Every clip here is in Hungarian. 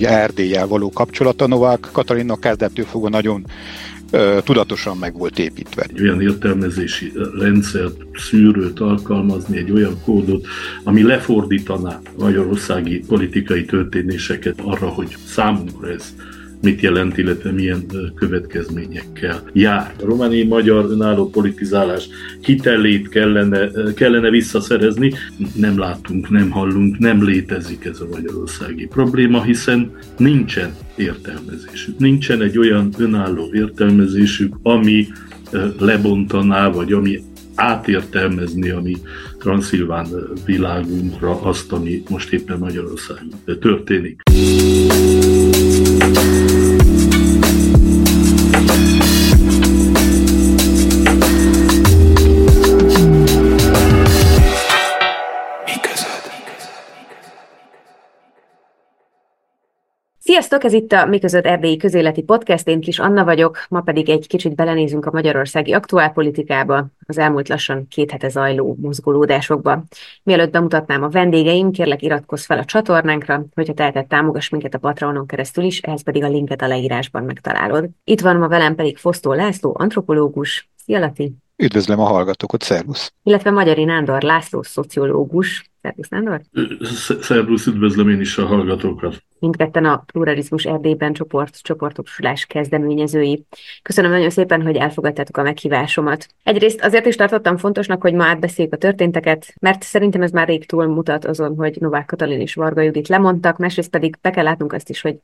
Ugye Erdélyel való kapcsolata Novák Katalinnak kezdettől fogva nagyon ö, tudatosan meg volt építve. Egy olyan értelmezési rendszert, szűrőt alkalmazni, egy olyan kódot, ami lefordítaná magyarországi politikai történéseket arra, hogy számunkra ez mit jelent, illetve milyen következményekkel jár. A romániai magyar önálló politizálás hitelét kellene, kellene visszaszerezni. Nem látunk, nem hallunk, nem létezik ez a magyarországi probléma, hiszen nincsen értelmezésük. Nincsen egy olyan önálló értelmezésük, ami lebontaná, vagy ami átértelmezni a mi transzilván világunkra azt, ami most éppen Magyarországon történik. Sziasztok, ez itt a Miközött Erdélyi Közéleti Podcast, én Kis Anna vagyok, ma pedig egy kicsit belenézünk a magyarországi aktuálpolitikába, az elmúlt lassan két hete zajló mozgolódásokba. Mielőtt bemutatnám a vendégeim, kérlek iratkozz fel a csatornánkra, hogyha teheted támogass minket a Patreonon keresztül is, ehhez pedig a linket a leírásban megtalálod. Itt van ma velem pedig Fosztó László, antropológus. Szia, Lati! Üdvözlöm a hallgatókat, szervusz! Illetve Magyari Nándor László, szociológus. Szervusz, Nándor! Szervusz, üdvözlöm én is a hallgatókat! mindketten a Pluralizmus Erdélyben csoport, csoportosulás kezdeményezői. Köszönöm nagyon szépen, hogy elfogadtátok a meghívásomat. Egyrészt azért is tartottam fontosnak, hogy ma átbeszéljük a történteket, mert szerintem ez már rég túl mutat azon, hogy Novák Katalin és Varga Judit lemondtak, másrészt pedig be kell látnunk azt is, hogy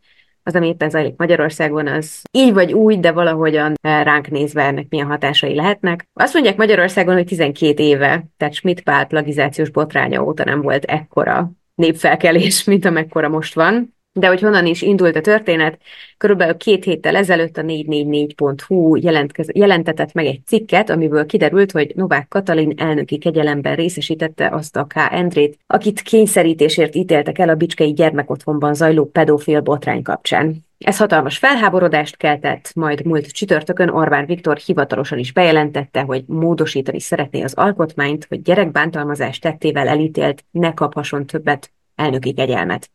az, ami éppen zajlik Magyarországon, az így vagy úgy, de valahogyan ránk nézve ennek milyen hatásai lehetnek. Azt mondják Magyarországon, hogy 12 éve, tehát Schmidt Pál plagizációs botránya óta nem volt ekkora népfelkelés, mint amekkora most van. De hogy honnan is indult a történet, körülbelül két héttel ezelőtt a 444.hu jelentetett meg egy cikket, amiből kiderült, hogy Novák Katalin elnöki kegyelemben részesítette azt a K. Endrét, akit kényszerítésért ítéltek el a Bicskei gyermekotthonban zajló pedofil botrány kapcsán. Ez hatalmas felháborodást keltett, majd múlt csütörtökön Orbán Viktor hivatalosan is bejelentette, hogy módosítani szeretné az alkotmányt, hogy gyerekbántalmazás tettével elítélt ne kaphasson többet elnöki kegyelmet.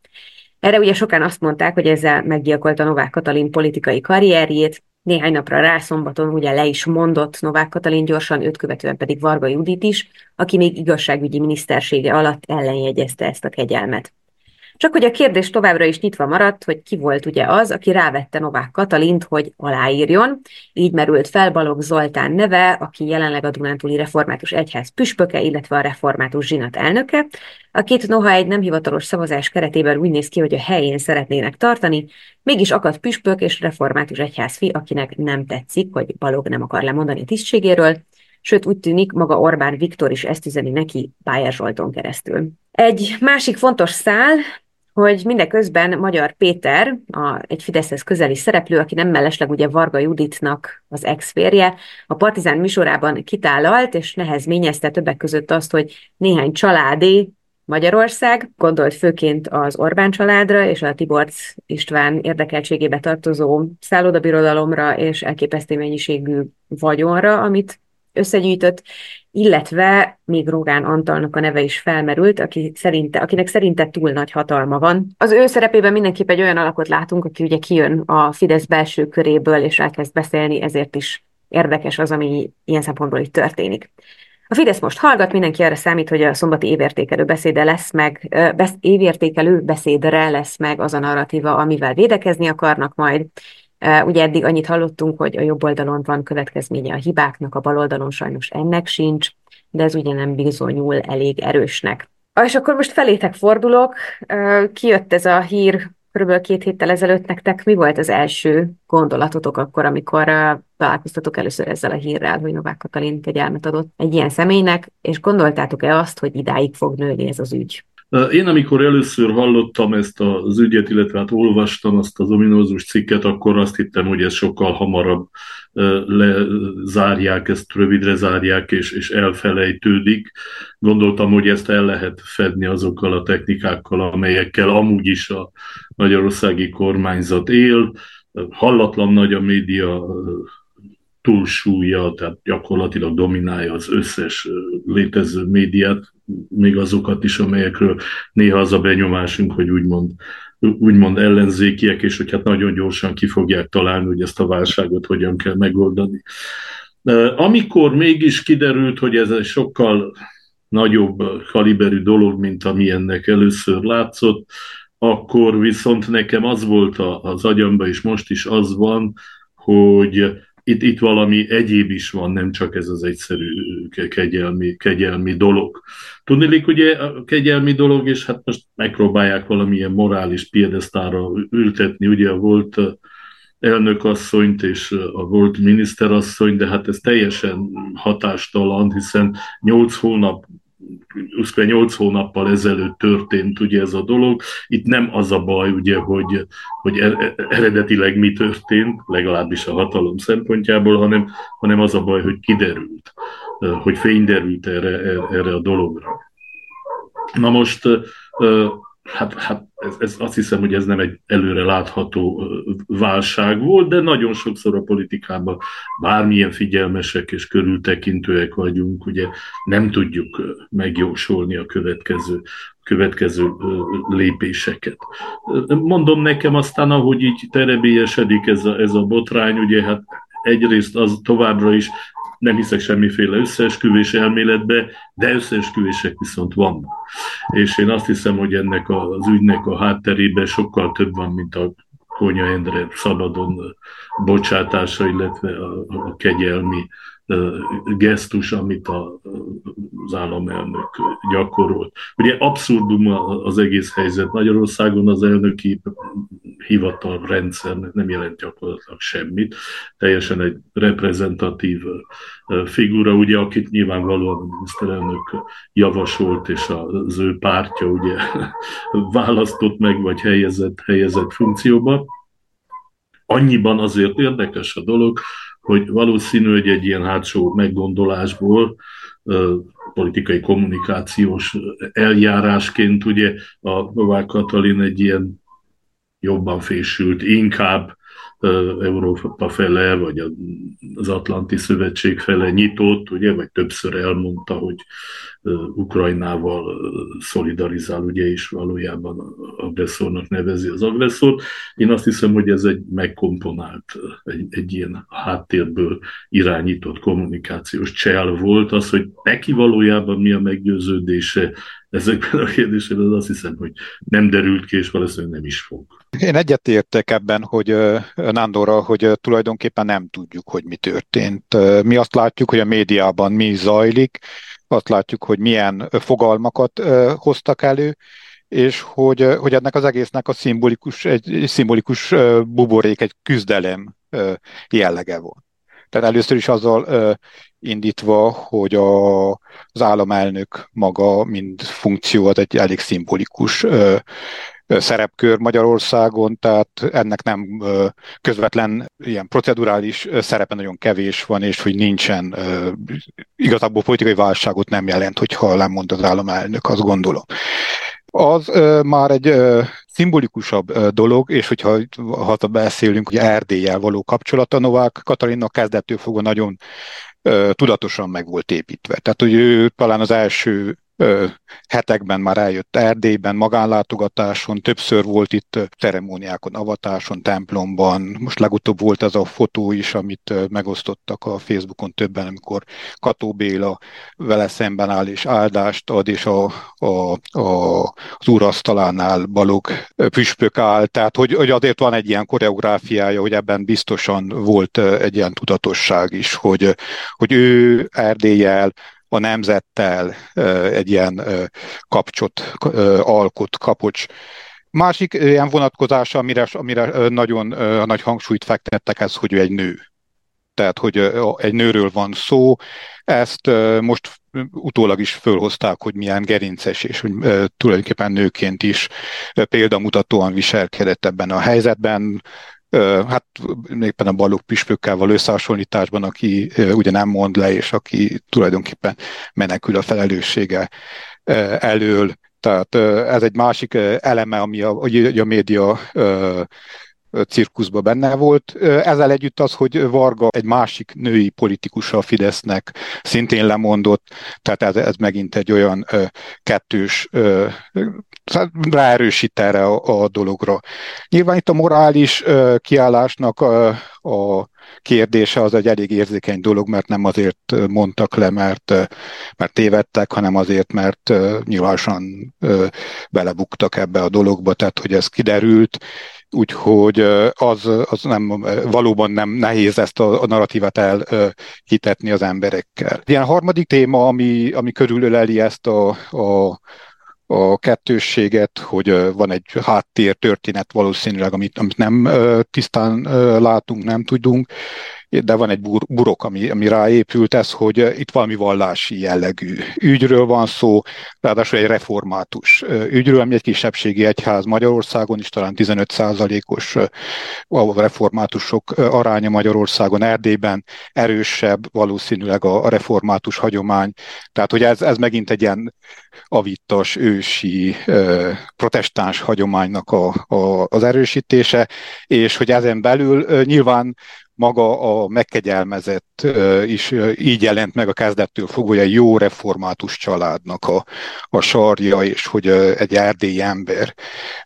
Erre ugye sokan azt mondták, hogy ezzel meggyilkolta Novák Katalin politikai karrierjét, néhány napra rá szombaton ugye le is mondott Novák Katalin gyorsan, őt követően pedig Varga Judit is, aki még igazságügyi minisztersége alatt ellenjegyezte ezt a kegyelmet. Csak hogy a kérdés továbbra is nyitva maradt, hogy ki volt ugye az, aki rávette Novák Katalint, hogy aláírjon. Így merült fel Balogh Zoltán neve, aki jelenleg a Dunántúli Református Egyház püspöke, illetve a Református Zsinat elnöke. Akit noha egy nem hivatalos szavazás keretében úgy néz ki, hogy a helyén szeretnének tartani, mégis akadt püspök és Református Egyházfi, akinek nem tetszik, hogy Balogh nem akar lemondani a tisztségéről, sőt úgy tűnik, maga Orbán Viktor is ezt üzeni neki Bájer Zsolton keresztül. Egy másik fontos szál, hogy mindeközben Magyar Péter, a, egy Fideszhez közeli szereplő, aki nem mellesleg ugye Varga Juditnak az ex-férje, a Partizán műsorában kitálalt, és nehezményezte többek között azt, hogy néhány családé Magyarország, gondolt főként az Orbán családra és a Tiborc István érdekeltségébe tartozó szállodabirodalomra és elképesztő mennyiségű vagyonra, amit összegyűjtött, illetve még Rogán Antalnak a neve is felmerült, aki szerinte, akinek szerinte túl nagy hatalma van. Az ő szerepében mindenképp egy olyan alakot látunk, aki ugye kijön a Fidesz belső köréből, és elkezd beszélni, ezért is érdekes az, ami ilyen szempontból itt történik. A Fidesz most hallgat, mindenki arra számít, hogy a szombati évértékelő beszéde lesz meg, besz, évértékelő beszédre lesz meg az a narratíva, amivel védekezni akarnak majd. Ugye eddig annyit hallottunk, hogy a jobb oldalon van következménye a hibáknak, a bal oldalon sajnos ennek sincs, de ez ugye nem bizonyul elég erősnek. És akkor most felétek fordulok, kijött ez a hír körülbelül két héttel ezelőtt nektek, mi volt az első gondolatotok akkor, amikor találkoztatok először ezzel a hírrel, hogy Novák Katalin kegyelmet adott egy ilyen személynek, és gondoltátok-e azt, hogy idáig fog nőni ez az ügy? Én amikor először hallottam ezt az ügyet, illetve hát olvastam azt az ominózus cikket, akkor azt hittem, hogy ez sokkal hamarabb lezárják, ezt rövidre zárják, és, és elfelejtődik. Gondoltam, hogy ezt el lehet fedni azokkal a technikákkal, amelyekkel amúgy is a magyarországi kormányzat él. Hallatlan nagy a média túlsúlya, tehát gyakorlatilag dominálja az összes létező médiát, még azokat is, amelyekről néha az a benyomásunk, hogy úgymond, úgymond ellenzékiek, és hogy hát nagyon gyorsan ki fogják találni, hogy ezt a válságot hogyan kell megoldani. Amikor mégis kiderült, hogy ez egy sokkal nagyobb kaliberű dolog, mint ami ennek először látszott, akkor viszont nekem az volt az agyamba, és most is az van, hogy itt, itt valami egyéb is van, nem csak ez az egyszerű kegyelmi, kegyelmi dolog. Tudnélik, ugye a kegyelmi dolog, és hát most megpróbálják valamilyen morális piedesztára ültetni, ugye volt elnökasszonyt és a volt miniszterasszony, de hát ez teljesen hatástalan, hiszen nyolc hónap 8 hónappal ezelőtt történt ugye ez a dolog. Itt nem az a baj, ugye, hogy, hogy er, e, eredetileg mi történt, legalábbis a hatalom szempontjából, hanem, hanem az a baj, hogy kiderült, hogy fény derült erre, erre a dologra. Na most Hát, hát ez, ez, azt hiszem, hogy ez nem egy előre látható válság volt, de nagyon sokszor a politikában bármilyen figyelmesek és körültekintőek vagyunk, ugye nem tudjuk megjósolni a következő, következő lépéseket. Mondom nekem aztán, ahogy így terebélyesedik ez a, ez a botrány, ugye hát egyrészt az továbbra is nem hiszek semmiféle összeesküvés elméletbe, de összeesküvések viszont vannak. És én azt hiszem, hogy ennek az ügynek a hátterében sokkal több van, mint a Konya Endre szabadon bocsátása, illetve a, a kegyelmi gesztus, amit a, az államelnök gyakorolt. Ugye abszurdum az egész helyzet. Magyarországon az elnöki hivatal rendszer nem jelent gyakorlatilag semmit. Teljesen egy reprezentatív figura, ugye, akit nyilvánvalóan a miniszterelnök javasolt, és az ő pártja ugye választott meg, vagy helyezett, helyezett funkcióba. Annyiban azért érdekes a dolog, hogy valószínű, hogy egy ilyen hátsó meggondolásból politikai kommunikációs eljárásként ugye a Novák Katalin egy ilyen jobban fésült, inkább Európa fele, vagy az Atlanti Szövetség fele nyitott, ugye, vagy többször elmondta, hogy Ukrajnával szolidarizál, ugye, és valójában agresszornak nevezi az agresszort. Én azt hiszem, hogy ez egy megkomponált, egy, egy ilyen háttérből irányított kommunikációs csel volt, az, hogy neki valójában mi a meggyőződése ezekben a kérdésekben, az azt hiszem, hogy nem derült ki, és valószínűleg nem is fog. Én egyetértek ebben, hogy Nándorra, hogy tulajdonképpen nem tudjuk, hogy mi történt. Mi azt látjuk, hogy a médiában mi zajlik, azt látjuk, hogy milyen fogalmakat hoztak elő, és hogy, hogy ennek az egésznek a szimbolikus, egy szimbolikus buborék, egy küzdelem jellege van. Tehát először is azzal indítva, hogy a, az államelnök maga, mint funkció, az egy elég szimbolikus szerepkör Magyarországon, tehát ennek nem közvetlen ilyen procedurális szerepe nagyon kevés van, és hogy nincsen igazából politikai válságot nem jelent, hogyha lemond az államelnök, azt gondolom. Az már egy szimbolikusabb dolog, és hogyha ha beszélünk, hogy Erdélyel való kapcsolata Novák Katalina kezdettől fogva nagyon tudatosan meg volt építve. Tehát, hogy ő talán az első hetekben már eljött Erdélyben, magánlátogatáson, többször volt itt ceremóniákon, avatáson, templomban. Most legutóbb volt ez a fotó is, amit megosztottak a Facebookon többen, amikor Kató Béla vele szemben áll és áldást ad, és a, a, a, az úrasztalánál Balog püspök áll. Tehát, hogy, hogy azért van egy ilyen koreográfiája, hogy ebben biztosan volt egy ilyen tudatosság is, hogy, hogy ő Erdélyel a nemzettel egy ilyen kapcsot alkot, kapocs. Másik ilyen vonatkozása, amire, amire nagyon nagy hangsúlyt fektettek, ez, hogy ő egy nő. Tehát, hogy egy nőről van szó, ezt most utólag is fölhozták, hogy milyen gerinces, és hogy tulajdonképpen nőként is példamutatóan viselkedett ebben a helyzetben, hát éppen a Balogh püspökkel összehasonlításban, aki ugye nem mond le, és aki tulajdonképpen menekül a felelőssége elől. Tehát ez egy másik eleme, ami a, a média cirkuszban benne volt. Ezzel együtt az, hogy Varga egy másik női politikus a Fidesznek szintén lemondott, tehát ez, ez megint egy olyan kettős, ráerősít erre a, a dologra. Nyilván itt a morális kiállásnak a, a kérdése az egy elég érzékeny dolog, mert nem azért mondtak le, mert, mert tévedtek, hanem azért, mert nyilvánosan belebuktak ebbe a dologba, tehát hogy ez kiderült, úgyhogy az, az nem, valóban nem nehéz ezt a, a narratívát elhitetni az emberekkel. Ilyen harmadik téma, ami, ami körülöleli ezt a, a a kettősséget, hogy van egy háttér történet valószínűleg, amit, amit nem tisztán látunk, nem tudunk, de van egy bur- burok, ami, ami ráépült, ez, hogy itt valami vallási jellegű ügyről van szó, ráadásul egy református ügyről, ami egy kisebbségi egyház Magyarországon is, talán 15%-os a reformátusok aránya Magyarországon, Erdélyben erősebb valószínűleg a, a református hagyomány. Tehát, hogy ez, ez megint egy ilyen avittas, ősi, protestáns hagyománynak a, a, az erősítése, és hogy ezen belül nyilván maga a megkegyelmezett is így jelent meg a kezdettől fogva, egy jó református családnak a, a sarja, és hogy egy erdélyi ember,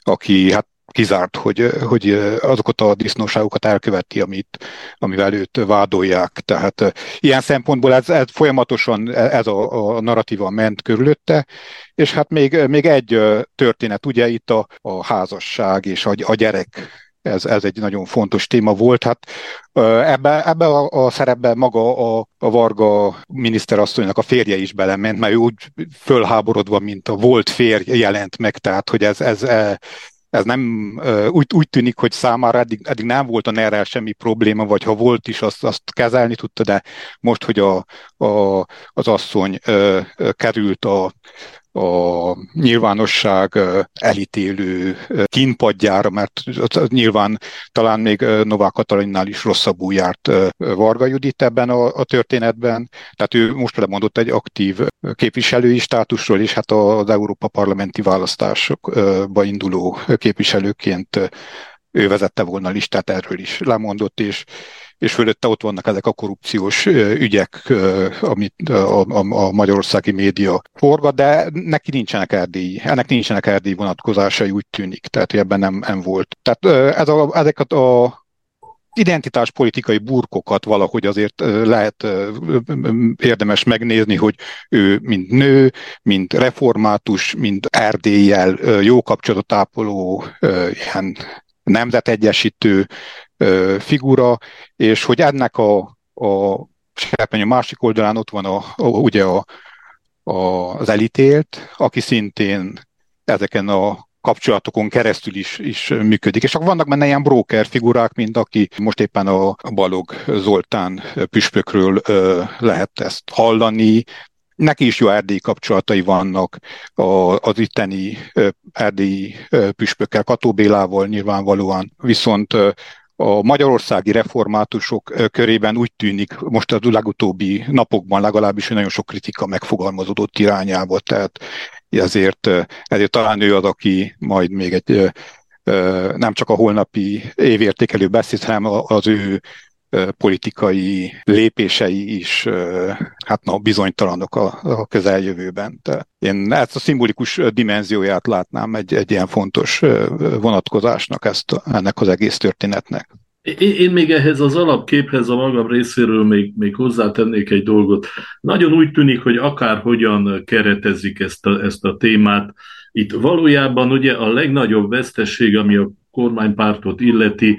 aki hát kizárt, hogy, hogy azokat a disznóságokat elköveti, amit, amivel őt vádolják. Tehát ilyen szempontból ez, ez folyamatosan e, ez a, a narratíva ment körülötte, és hát még, még egy történet, ugye itt a, a házasság és a, a gyerek ez, ez egy nagyon fontos téma volt. Hát ebbe, ebbe a, a szerepbe maga a, a Varga miniszterasszonynak a férje is belement, mert ő úgy fölháborodva, mint a volt férj jelent meg, tehát hogy ez, ez, e, ez nem úgy, úgy tűnik, hogy számára eddig, eddig nem volt a ner semmi probléma, vagy ha volt is, azt, azt kezelni tudta, de most, hogy a, a, az asszony került a, a nyilvánosság elítélő kínpadjára, mert nyilván talán még Novák Katalinnál is rosszabbul járt Varga Judit ebben a, a történetben. Tehát ő most lemondott egy aktív képviselői státusról, és hát az Európa parlamenti választásokba induló képviselőként ő vezette volna a listát, erről is lemondott, és és fölötte ott vannak ezek a korrupciós ügyek, amit a, a, a magyarországi média forgat, de neki nincsenek erdélyi, ennek nincsenek erdélyi vonatkozásai, úgy tűnik, tehát hogy ebben nem, nem volt. Tehát ez a, ezeket a identitáspolitikai burkokat valahogy azért lehet érdemes megnézni, hogy ő mint nő, mint református, mint Erdélyel jó kapcsolatot ápoló ilyen nemzetegyesítő figura, és hogy ennek a, a serpenyő másik oldalán ott van a, a, ugye a, a, az elítélt, aki szintén ezeken a kapcsolatokon keresztül is, is működik. És akkor vannak benne ilyen broker figurák, mint aki most éppen a Balog Zoltán püspökről ö, lehet ezt hallani, neki is jó erdélyi kapcsolatai vannak az itteni erdélyi püspökkel, Kató Bélával nyilvánvalóan, viszont a magyarországi reformátusok körében úgy tűnik, most a legutóbbi napokban legalábbis, hogy nagyon sok kritika megfogalmazódott irányába, tehát ezért, ezért talán ő az, aki majd még egy nem csak a holnapi évértékelő beszéd, hanem az ő politikai lépései is hát na, bizonytalanok a, a közeljövőben. De én ezt a szimbolikus dimenzióját látnám egy, egy ilyen fontos vonatkozásnak ezt, ennek az egész történetnek. Én még ehhez az alapképhez a magam részéről még, még hozzátennék egy dolgot. Nagyon úgy tűnik, hogy akárhogyan keretezik ezt a, ezt a témát, itt valójában ugye a legnagyobb vesztesség, ami a kormánypártot illeti,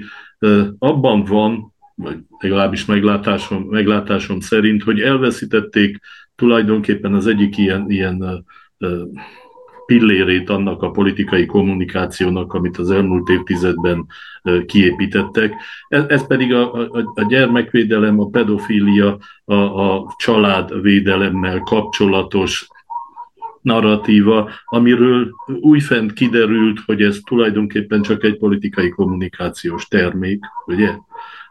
abban van, vagy legalábbis meglátásom, meglátásom szerint, hogy elveszítették tulajdonképpen az egyik ilyen, ilyen pillérét annak a politikai kommunikációnak, amit az elmúlt évtizedben kiépítettek. Ez, ez pedig a, a, a gyermekvédelem, a pedofília, a, a családvédelemmel kapcsolatos narratíva, amiről újfent kiderült, hogy ez tulajdonképpen csak egy politikai kommunikációs termék, ugye?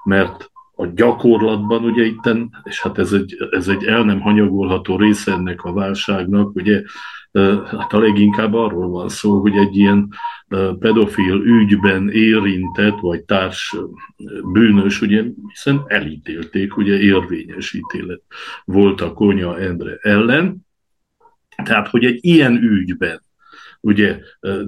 Mert a gyakorlatban ugye itten, és hát ez egy, ez egy el nem hanyagolható része ennek a válságnak, ugye hát a leginkább arról van szó, hogy egy ilyen pedofil ügyben érintett, vagy társ bűnös, ugye, hiszen elítélték, ugye érvényes ítélet volt a Konya Endre ellen, tehát, hogy egy ilyen ügyben ugye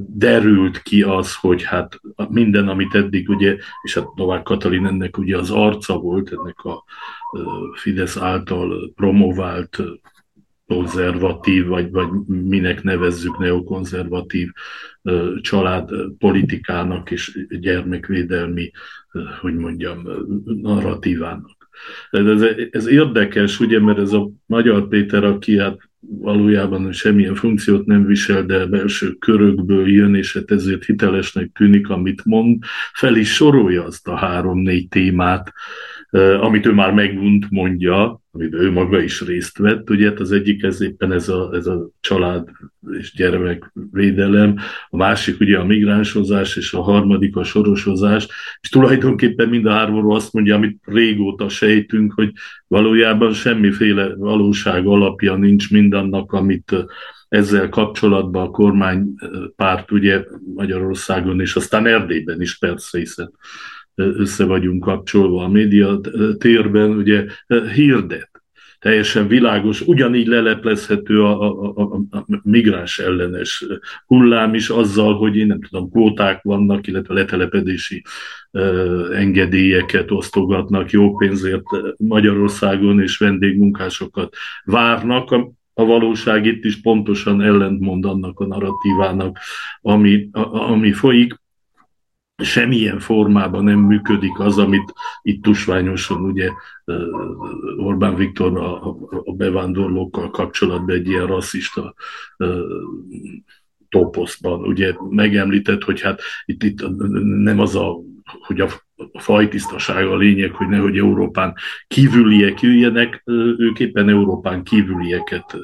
derült ki az, hogy hát minden, amit eddig, ugye, és hát Novák Katalin ennek ugye az arca volt, ennek a Fidesz által promovált konzervatív, vagy, vagy minek nevezzük neokonzervatív család politikának és gyermekvédelmi, hogy mondjam, narratívának. Ez, ez érdekes, ugye, mert ez a Magyar Péter, aki hát valójában semmilyen funkciót nem visel, de belső körökből jön, és hát ezért hitelesnek tűnik, amit mond, fel is sorolja azt a három-négy témát, amit ő már megunt mondja, amit ő maga is részt vett, ugye hát az egyik ez éppen ez a, ez a család és gyermekvédelem, a másik ugye a migránsozás, és a harmadik a sorosozás, és tulajdonképpen mind a háromról azt mondja, amit régóta sejtünk, hogy valójában semmiféle valóság alapja nincs mindannak, amit ezzel kapcsolatban a kormánypárt ugye Magyarországon, és aztán Erdélyben is persze, hiszen össze vagyunk kapcsolva a média térben, ugye hirdet. Teljesen világos, ugyanígy leleplezhető a, a, a, a migráns ellenes hullám is azzal, hogy én nem tudom, kvóták vannak, illetve letelepedési uh, engedélyeket osztogatnak jó pénzért Magyarországon, és vendégmunkásokat várnak. A valóság itt is pontosan ellentmond annak a narratívának, ami, a, ami folyik semmilyen formában nem működik az, amit itt tusványosan ugye Orbán Viktor a, a bevándorlókkal kapcsolatban egy ilyen rasszista toposzban ugye megemlített, hogy hát itt, itt nem az a, hogy a a fajtisztasága a lényeg, hogy nehogy Európán kívüliek jöjjenek, ők éppen Európán kívülieket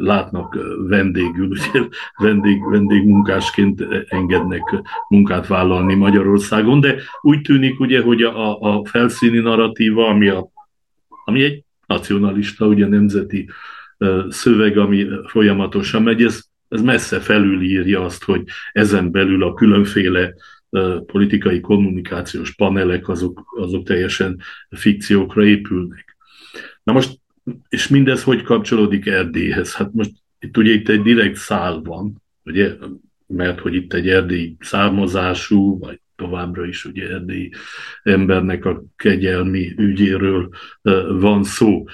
látnak vendégül, ugye vendég, vendégmunkásként engednek munkát vállalni Magyarországon, de úgy tűnik ugye, hogy a, a felszíni narratíva, ami, a, ami egy nacionalista, ugye nemzeti szöveg, ami folyamatosan megy, ez, ez messze felülírja azt, hogy ezen belül a különféle politikai kommunikációs panelek, azok, azok teljesen fikciókra épülnek. Na most, és mindez hogy kapcsolódik Erdélyhez? Hát most itt ugye itt egy direkt szál van, ugye, mert hogy itt egy erdélyi származású, vagy továbbra is ugye erdélyi embernek a kegyelmi ügyéről van szó.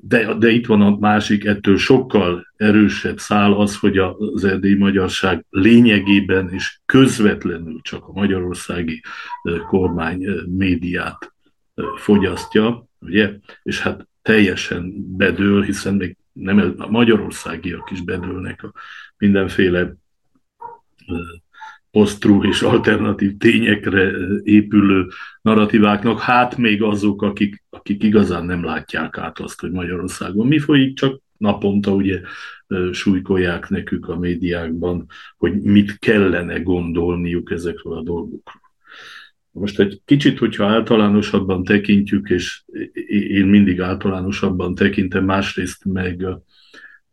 De, de itt van a másik, ettől sokkal erősebb szál az, hogy az erdélyi magyarság lényegében és közvetlenül csak a magyarországi kormány médiát fogyasztja, ugye? és hát teljesen bedől, hiszen még nem a magyarországiak is bedőlnek a mindenféle posztrú és alternatív tényekre épülő narratíváknak, hát még azok, akik, akik igazán nem látják át azt, hogy Magyarországon mi folyik, csak naponta ugye súlykolják nekük a médiákban, hogy mit kellene gondolniuk ezekről a dolgokról. Most egy kicsit, hogyha általánosabban tekintjük, és én mindig általánosabban tekintem, másrészt meg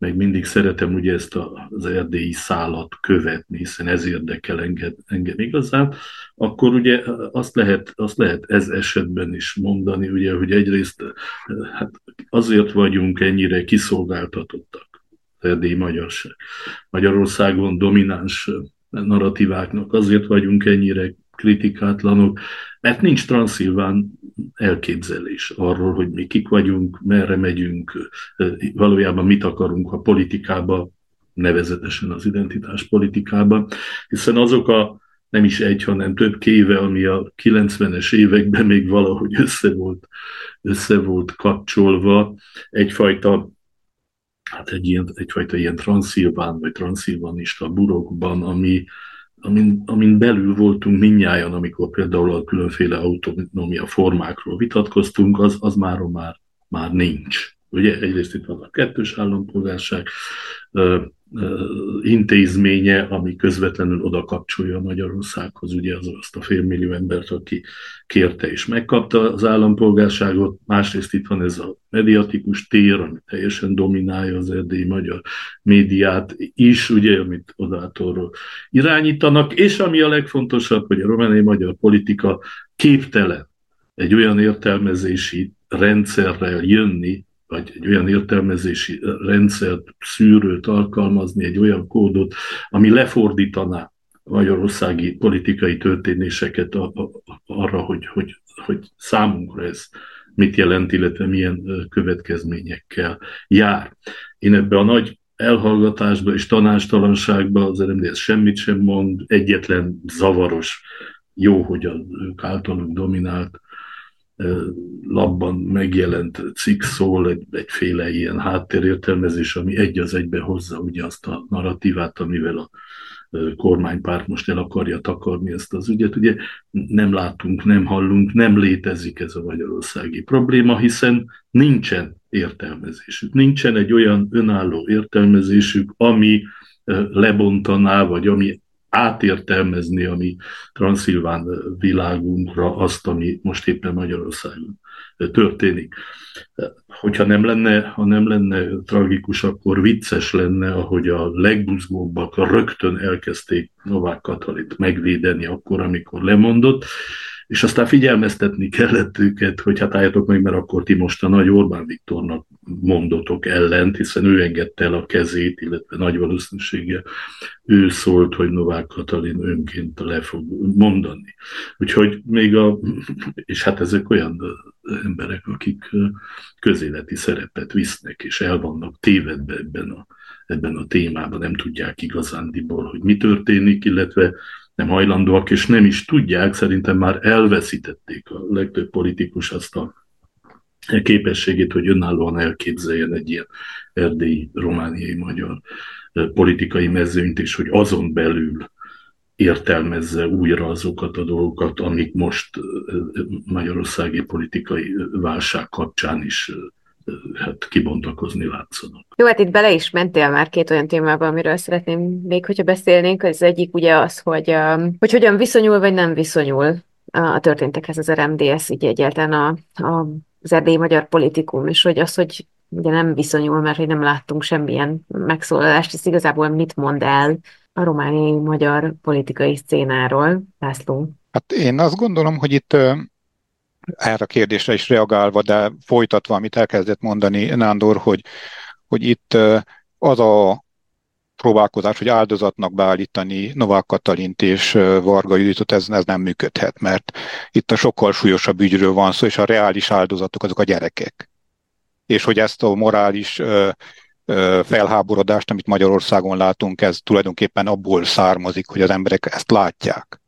meg mindig szeretem ugye ezt az erdélyi szálat követni, hiszen ez érdekel engem, engem igazán, akkor ugye azt lehet, azt lehet ez esetben is mondani, ugye, hogy egyrészt hát azért vagyunk ennyire kiszolgáltatottak, az erdélyi magyarság. Magyarországon domináns narratíváknak azért vagyunk ennyire kritikátlanok, mert nincs transzilván elképzelés arról, hogy mi kik vagyunk, merre megyünk, valójában mit akarunk a politikába, nevezetesen az identitás politikába, hiszen azok a nem is egy, hanem több kéve, ami a 90-es években még valahogy össze volt, össze volt kapcsolva, egyfajta hát egy ilyen, egyfajta ilyen transzilván vagy transzilvanista burokban, ami, amin, amin belül voltunk minnyáján, amikor például a különféle autonómia formákról vitatkoztunk, az, az már, már, már nincs. Ugye egyrészt itt van a kettős állampolgárság, intézménye, ami közvetlenül oda kapcsolja Magyarországhoz, ugye az, azt a félmillió embert, aki kérte és megkapta az állampolgárságot. Másrészt itt van ez a mediatikus tér, ami teljesen dominálja az erdélyi magyar médiát is, ugye, amit odától irányítanak, és ami a legfontosabb, hogy a romániai magyar politika képtelen egy olyan értelmezési rendszerrel jönni, vagy egy olyan értelmezési rendszert, szűrőt alkalmazni, egy olyan kódot, ami lefordítaná magyarországi politikai történéseket arra, hogy, hogy, hogy számunkra ez mit jelent, illetve milyen következményekkel jár. Én ebbe a nagy elhallgatásba és tanástalanságba az RMDS semmit sem mond, egyetlen zavaros, jó, hogy az ők dominált labban megjelent cikk szól, egy, egyféle ilyen háttérértelmezés, ami egy az egybe hozza ugye azt a narratívát, amivel a kormánypárt most el akarja takarni ezt az ügyet. Ugye nem látunk, nem hallunk, nem létezik ez a magyarországi probléma, hiszen nincsen értelmezésük. Nincsen egy olyan önálló értelmezésük, ami lebontaná, vagy ami átértelmezni a mi transzilván világunkra azt, ami most éppen Magyarországon történik. Hogyha nem lenne, ha nem lenne tragikus, akkor vicces lenne, ahogy a legbuzgóbbak rögtön elkezdték Novák Katalit megvédeni akkor, amikor lemondott, és aztán figyelmeztetni kellett őket, hogy hát álljatok meg, mert akkor ti most a nagy Orbán Viktornak mondotok ellent, hiszen ő engedte el a kezét, illetve nagy valószínűséggel ő szólt, hogy Novák Katalin önként le fog mondani. Úgyhogy még a, és hát ezek olyan emberek, akik közéleti szerepet visznek, és el vannak tévedve ebben a, ebben a témában, nem tudják igazándiból, hogy mi történik, illetve nem hajlandóak, és nem is tudják, szerintem már elveszítették a legtöbb politikus azt a képességét, hogy önállóan elképzeljen egy ilyen erdélyi, romániai, magyar politikai mezőnyt, és hogy azon belül értelmezze újra azokat a dolgokat, amik most magyarországi politikai válság kapcsán is hát kibontakozni látszanak. Jó, hát itt bele is mentél már két olyan témába, amiről szeretném még, hogyha beszélnénk. Az egyik ugye az, hogy, um, hogy hogyan viszonyul, vagy nem viszonyul a történtekhez az RMDS, így egyáltalán a, a, az erdélyi magyar politikum, és hogy az, hogy ugye nem viszonyul, mert hogy nem láttunk semmilyen megszólalást, ez igazából mit mond el a romániai magyar politikai szcénáról, László? Hát én azt gondolom, hogy itt erre a kérdésre is reagálva, de folytatva, amit elkezdett mondani Nándor, hogy, hogy itt az a próbálkozás, hogy áldozatnak beállítani Novák Katalint és Varga Juditot, ez, ez nem működhet, mert itt a sokkal súlyosabb ügyről van szó, és a reális áldozatok azok a gyerekek. És hogy ezt a morális felháborodást, amit Magyarországon látunk, ez tulajdonképpen abból származik, hogy az emberek ezt látják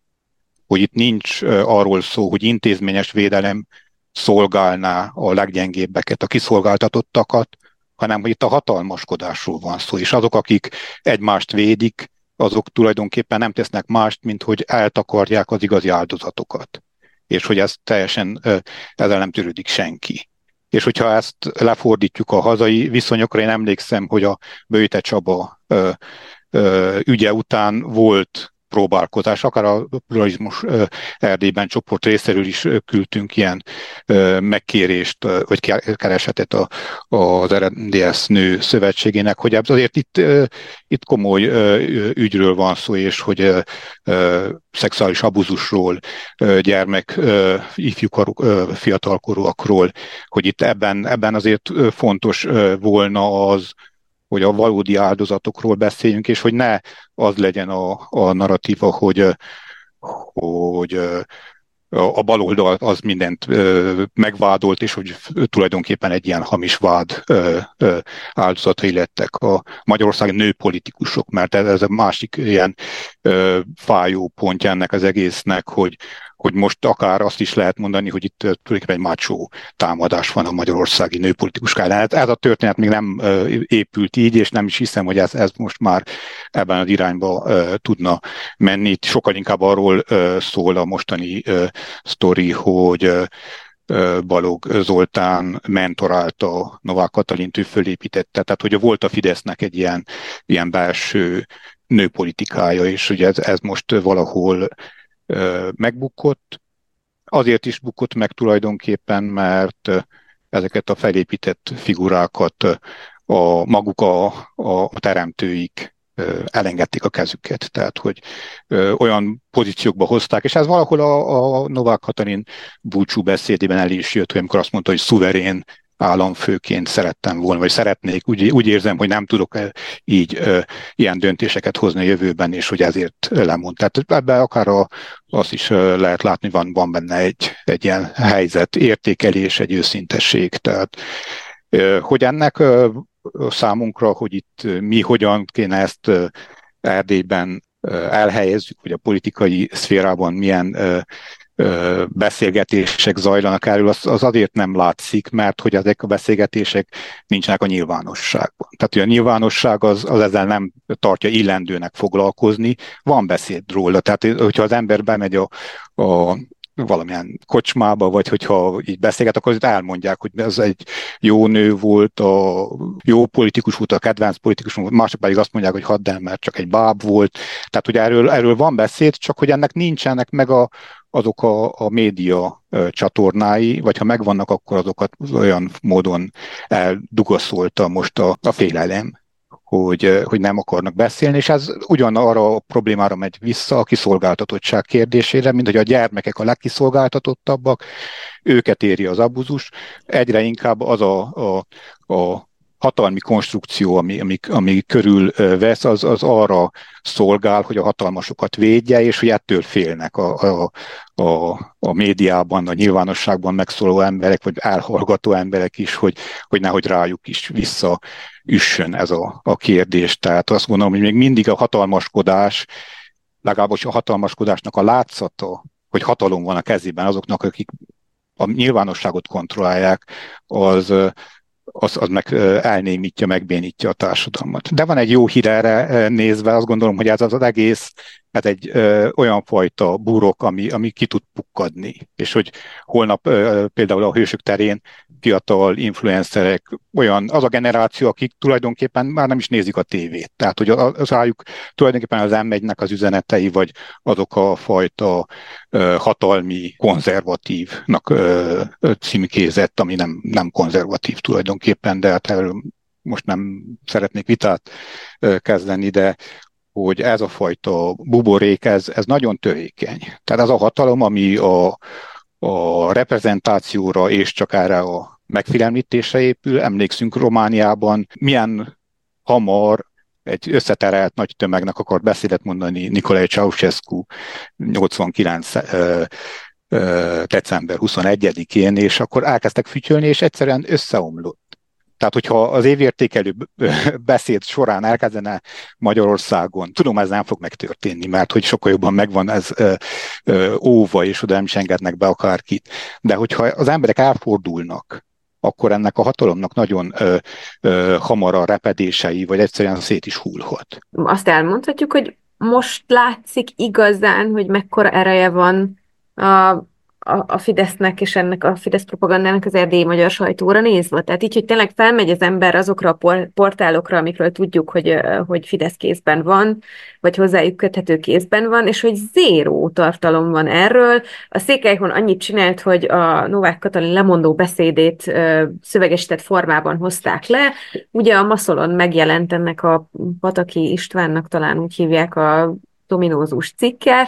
hogy itt nincs arról szó, hogy intézményes védelem szolgálná a leggyengébbeket, a kiszolgáltatottakat, hanem hogy itt a hatalmaskodásról van szó, és azok, akik egymást védik, azok tulajdonképpen nem tesznek mást, mint hogy eltakarják az igazi áldozatokat. És hogy ez teljesen ezzel nem törődik senki. És hogyha ezt lefordítjuk a hazai viszonyokra, én emlékszem, hogy a Bőte Csaba ügye után volt próbálkozás, akár a pluralizmus Erdélyben csoport részéről is küldtünk ilyen megkérést, vagy keresetet az RNDS nő szövetségének, hogy azért itt, itt komoly ügyről van szó, és hogy szexuális abuzusról, gyermek, ifjúkorú, fiatalkorúakról, hogy itt ebben, ebben azért fontos volna az, hogy a valódi áldozatokról beszéljünk, és hogy ne az legyen a, a narratíva, hogy, hogy a baloldal az mindent megvádolt, és hogy tulajdonképpen egy ilyen hamis vád áldozatai lettek a Magyarország nőpolitikusok, mert ez, a másik ilyen fájó pontja ennek az egésznek, hogy, hogy most akár azt is lehet mondani, hogy itt tulajdonképpen egy mácsó támadás van a magyarországi nőpolitikus ellen. Hát ez a történet még nem épült így, és nem is hiszem, hogy ez, ez most már ebben az irányba tudna menni. Itt sokkal inkább arról szól a mostani sztori, hogy Balog Zoltán mentorálta Novák Katalint, ő fölépítette, tehát hogy volt a Fidesznek egy ilyen, ilyen belső nőpolitikája, és ugye ez, ez most valahol megbukott. Azért is bukott meg tulajdonképpen, mert ezeket a felépített figurákat a maguk a, a teremtőik elengedték a kezüket, tehát hogy olyan pozíciókba hozták, és ez valahol a, a Novák Katalin búcsú beszédében el is jött, hogy amikor azt mondta, hogy szuverén államfőként szerettem volna, vagy szeretnék, úgy, úgy érzem, hogy nem tudok így ö, ilyen döntéseket hozni a jövőben, és hogy ezért lemond. Tehát ebben akár a, azt is lehet látni, van, van benne egy, egy ilyen helyzet, értékelés, egy őszintesség. Tehát hogy ennek számunkra, hogy itt mi hogyan kéne ezt Erdélyben elhelyezzük, hogy a politikai szférában milyen beszélgetések zajlanak erről, az, az azért nem látszik, mert hogy ezek a beszélgetések nincsenek a nyilvánosságban. Tehát, hogy a nyilvánosság az, az ezzel nem tartja illendőnek foglalkozni, van beszéd róla. Tehát, hogyha az ember bemegy a, a valamilyen kocsmába, vagy hogyha így beszélget, akkor elmondják, hogy ez egy jó nő volt, a jó politikus volt, a kedvenc politikus volt, mások pedig azt mondják, hogy hadd el, mert csak egy báb volt. Tehát, hogy erről, erről van beszéd, csak hogy ennek nincsenek meg a, azok a, a média csatornái, vagy ha megvannak, akkor azokat olyan módon eldugaszolta most a, a félelem, hogy, hogy nem akarnak beszélni, és ez ugyanarra a problémára megy vissza a kiszolgáltatottság kérdésére, mint hogy a gyermekek a legkiszolgáltatottabbak, őket éri az abuzus, egyre inkább az a, a, a hatalmi konstrukció, ami, ami, ami körül vesz, az, az arra szolgál, hogy a hatalmasokat védje, és hogy ettől félnek a, a, a, a médiában, a nyilvánosságban megszóló emberek, vagy elhallgató emberek is, hogy, hogy nehogy rájuk is vissza üssön ez a, a kérdés. Tehát azt gondolom, hogy még mindig a hatalmaskodás, legalábbis a hatalmaskodásnak a látszata, hogy hatalom van a kezében azoknak, akik a nyilvánosságot kontrollálják, az, az, az meg elnémítja, megbénítja a társadalmat. De van egy jó hír erre nézve, azt gondolom, hogy ez az, egész, ez egy ö, olyan fajta burok, ami, ami ki tud pukkadni, és hogy holnap ö, például a hősök terén fiatal influencerek, olyan az a generáció, akik tulajdonképpen már nem is nézik a tévét. Tehát, hogy az rájuk tulajdonképpen az m az üzenetei, vagy azok a fajta ö, hatalmi konzervatívnak ö, címkézett, ami nem, nem konzervatív tulajdonképpen, de hát erről most nem szeretnék vitát kezdeni, de hogy ez a fajta buborék, ez, ez nagyon törékeny. Tehát ez a hatalom, ami a, a reprezentációra és csak erre a megfélemlítésre épül. Emlékszünk Romániában, milyen hamar egy összeterelt nagy tömegnek akart beszédet mondani Nikolai Ceausescu 89 december 21-én, és akkor elkezdtek fütyölni, és egyszerűen összeomlott. Tehát, hogyha az évértékelő beszéd során elkezdene Magyarországon, tudom, ez nem fog megtörténni, mert hogy sokkal jobban megvan ez óva, és oda nem engednek be akárkit. De hogyha az emberek elfordulnak, akkor ennek a hatalomnak nagyon ö, ö, hamar a repedései, vagy egyszerűen szét is hullhat. Azt elmondhatjuk, hogy most látszik igazán, hogy mekkora ereje van a a, a Fidesznek és ennek a Fidesz propagandának az erdélyi magyar sajtóra nézve. Tehát így, hogy tényleg felmegy az ember azokra a portálokra, amikről tudjuk, hogy, hogy Fidesz kézben van, vagy hozzájuk köthető kézben van, és hogy zéró tartalom van erről. A Székelyhon annyit csinált, hogy a Novák Katalin lemondó beszédét szövegesített formában hozták le. Ugye a Maszolon megjelent ennek a Pataki Istvánnak talán úgy hívják a dominózus cikke,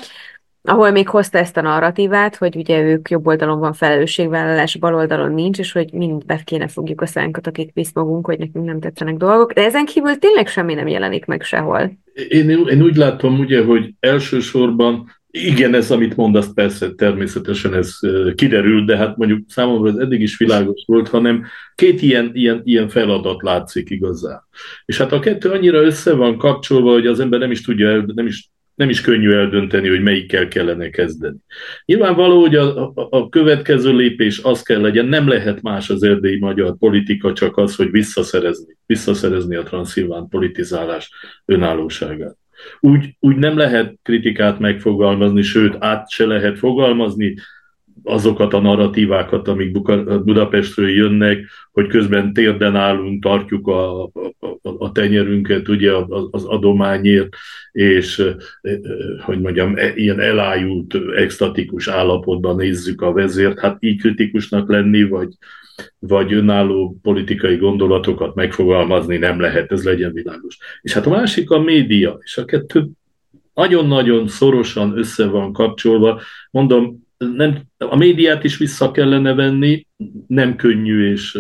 ahol még hozta ezt a narratívát, hogy ugye ők jobb oldalon van felelősségvállalás, bal oldalon nincs, és hogy mind be kéne fogjuk a szánkat, akik visz magunk, hogy nekünk nem tetszenek dolgok, de ezen kívül tényleg semmi nem jelenik meg sehol. Én, én úgy látom ugye, hogy elsősorban igen, ez, amit mondasz, persze, természetesen ez kiderült, de hát mondjuk számomra ez eddig is világos volt, hanem két ilyen, ilyen, ilyen feladat látszik igazán. És hát a kettő annyira össze van kapcsolva, hogy az ember nem is tudja, nem is nem is könnyű eldönteni, hogy melyikkel kellene kezdeni. Nyilvánvaló, hogy a, a, következő lépés az kell legyen, nem lehet más az erdélyi magyar politika, csak az, hogy visszaszerezni, visszaszerezni a transzilván politizálás önállóságát. Úgy, úgy nem lehet kritikát megfogalmazni, sőt, át se lehet fogalmazni, azokat a narratívákat, amik Budapestről jönnek, hogy közben térden állunk, tartjuk a, a, a tenyerünket ugye az adományért, és hogy mondjam, e, ilyen elájult, extatikus állapotban nézzük a vezért. Hát így kritikusnak lenni, vagy, vagy önálló politikai gondolatokat megfogalmazni nem lehet, ez legyen világos. És hát a másik a média, és a kettő nagyon-nagyon szorosan össze van kapcsolva. Mondom, nem, a médiát is vissza kellene venni, nem könnyű, és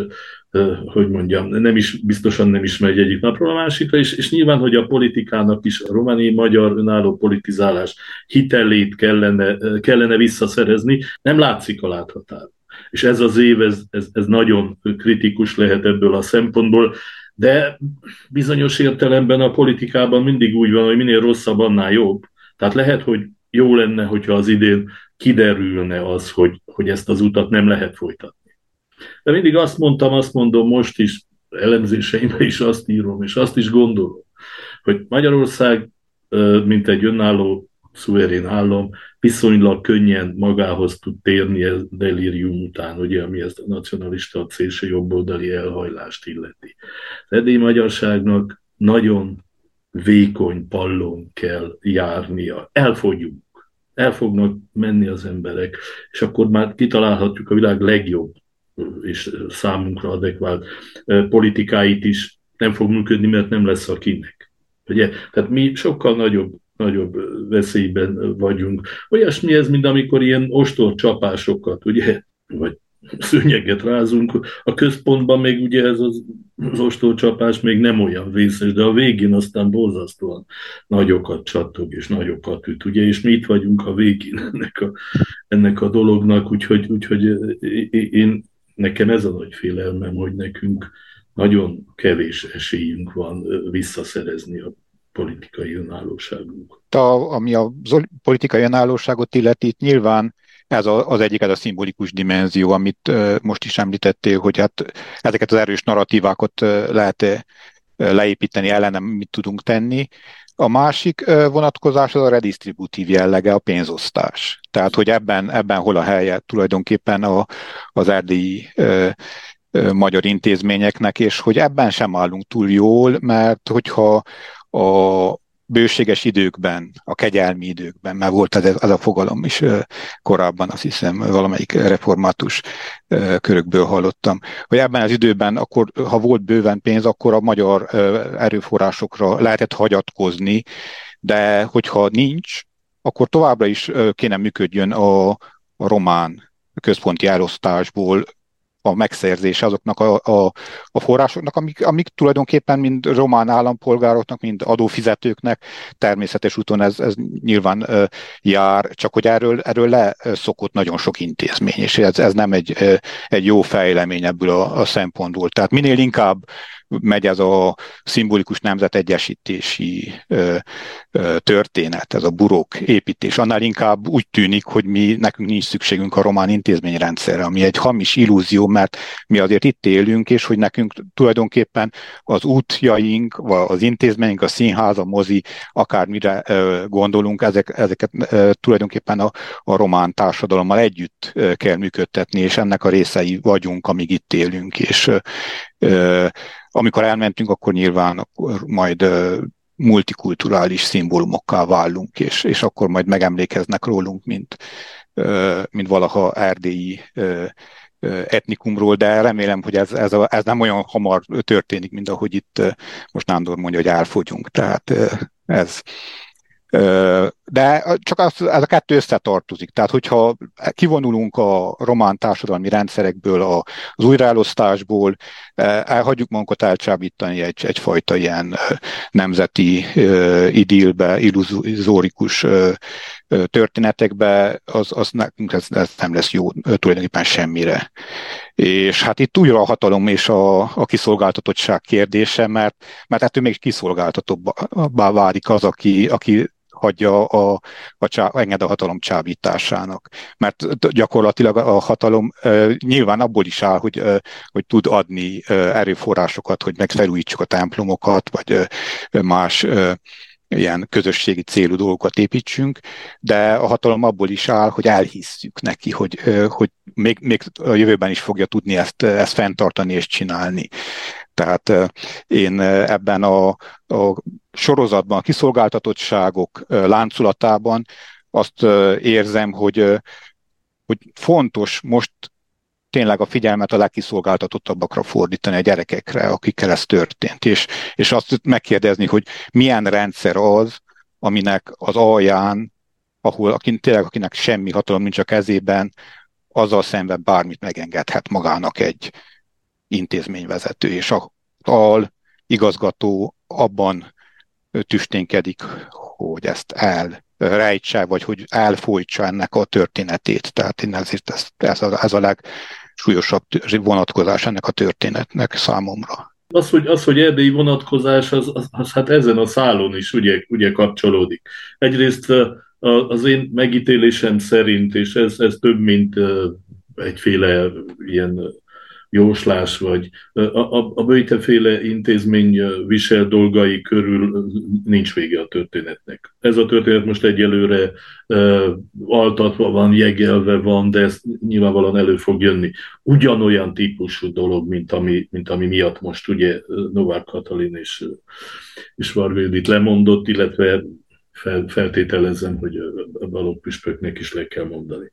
hogy mondjam, nem is, biztosan nem is megy egyik napról a másikra, és, és nyilván, hogy a politikának is a romániai magyar önálló politizálás hitelét kellene, kellene visszaszerezni, nem látszik a láthatár. És ez az év, ez, ez, ez nagyon kritikus lehet ebből a szempontból, de bizonyos értelemben a politikában mindig úgy van, hogy minél rosszabb, annál jobb. Tehát lehet, hogy jó lenne, hogyha az idén kiderülne az, hogy, hogy ezt az utat nem lehet folytatni. De mindig azt mondtam, azt mondom most is, elemzéseimben is azt írom, és azt is gondolom, hogy Magyarország, mint egy önálló, szuverén állam, viszonylag könnyen magához tud térni ez delírium után, ugye, ami ezt a nacionalista, a szélső jobboldali elhajlást illeti. Az edély magyarságnak nagyon vékony pallon kell járnia. Elfogyunk el fognak menni az emberek, és akkor már kitalálhatjuk a világ legjobb és számunkra adekvált politikáit is, nem fog működni, mert nem lesz akinek. Ugye? Tehát mi sokkal nagyobb, nagyobb veszélyben vagyunk. Olyasmi ez, mint amikor ilyen ostor csapásokat, ugye, vagy szőnyeget rázunk, a központban még ugye ez az, az ostorcsapás még nem olyan vészes, de a végén aztán borzasztóan nagyokat csattog és nagyokat üt, ugye, és mi itt vagyunk a végén ennek a, ennek a dolognak, úgyhogy, úgyhogy én, nekem ez a nagy félelmem, hogy nekünk nagyon kevés esélyünk van visszaszerezni a politikai önállóságunk. A, ami a politikai önállóságot illeti, nyilván ez a, az egyik, ez a szimbolikus dimenzió, amit most is említettél, hogy hát ezeket az erős narratívákat lehet leépíteni, ellenem mit tudunk tenni. A másik vonatkozás az a redistributív jellege, a pénzosztás. Tehát, hogy ebben, ebben hol a helye tulajdonképpen a, az erdélyi magyar intézményeknek, és hogy ebben sem állunk túl jól, mert hogyha a bőséges időkben, a kegyelmi időkben, mert volt ez a fogalom is korábban, azt hiszem valamelyik református körökből hallottam, hogy ebben az időben, akkor, ha volt bőven pénz, akkor a magyar erőforrásokra lehetett hagyatkozni, de hogyha nincs, akkor továbbra is kéne működjön a, a román központi elosztásból a megszerzése azoknak a, a, a forrásoknak, amik, amik tulajdonképpen mind román állampolgároknak, mind adófizetőknek természetes úton ez, ez nyilván jár, csak hogy erről, erről leszokott nagyon sok intézmény, és ez, ez nem egy, egy jó fejlemény ebből a, a szempontból. Tehát minél inkább megy ez a szimbolikus nemzetegyesítési ö, ö, történet, ez a burok építés. Annál inkább úgy tűnik, hogy mi nekünk nincs szükségünk a román intézményrendszerre, ami egy hamis illúzió, mert mi azért itt élünk, és hogy nekünk tulajdonképpen az útjaink, az intézményünk, a színház, a mozi, akármire ö, gondolunk, ezek, ezeket ö, tulajdonképpen a, a román társadalommal együtt ö, kell működtetni, és ennek a részei vagyunk, amíg itt élünk, és ö, amikor elmentünk, akkor nyilván akkor majd multikulturális szimbólumokká válunk, és, és akkor majd megemlékeznek rólunk, mint, mint valaha erdélyi etnikumról, de remélem, hogy ez, ez, a, ez nem olyan hamar történik, mint ahogy itt most Nándor mondja, hogy elfogyunk. Tehát ez, de csak az, ez a kettő összetartozik. Tehát, hogyha kivonulunk a román társadalmi rendszerekből, az újraelosztásból, elhagyjuk magunkat elcsábítani egy, egyfajta ilyen nemzeti idillbe, illuzórikus történetekbe, az, az nekünk ez, ez nem lesz jó tulajdonképpen semmire. És hát itt újra a hatalom és a, a kiszolgáltatottság kérdése, mert, mert ettől még kiszolgáltatóbbá válik az, aki, aki hagyja a, a csá, enged a hatalom csábításának. Mert gyakorlatilag a hatalom e, nyilván abból is áll, hogy, e, hogy tud adni e, erőforrásokat, hogy megfelújítsuk a templomokat, vagy e, más e, ilyen közösségi célú dolgokat építsünk, de a hatalom abból is áll, hogy elhisszük neki, hogy, hogy még, még a jövőben is fogja tudni ezt, ezt fenntartani és csinálni. Tehát én ebben a, a sorozatban, a kiszolgáltatottságok láncolatában azt érzem, hogy, hogy fontos most tényleg a figyelmet a legkiszolgáltatottabbakra fordítani, a gyerekekre, akikkel ez történt, és, és azt megkérdezni, hogy milyen rendszer az, aminek az alján, ahol akin, tényleg akinek semmi hatalom nincs a kezében, azzal szemben bármit megengedhet magának egy intézményvezető, és a al igazgató abban tüsténkedik, hogy ezt el rejtse, vagy hogy elfolytsa ennek a történetét. Tehát én ezért ez, ez, a, ez a legsúlyosabb vonatkozás ennek a történetnek számomra. Az, hogy, az, hogy erdélyi vonatkozás, az, az, az hát ezen a szálon is ugye, ugye kapcsolódik. Egyrészt az én megítélésem szerint, és ez, ez több, mint egyféle ilyen jóslás, vagy a, a, a bőjteféle intézmény visel dolgai körül nincs vége a történetnek. Ez a történet most egyelőre uh, altatva van, jegelve van, de ez nyilvánvalóan elő fog jönni. Ugyanolyan típusú dolog, mint ami, mint ami miatt most ugye Novák Katalin és, és Varga Judit lemondott, illetve feltételezem, hogy a balogpüspöknek is le kell mondani.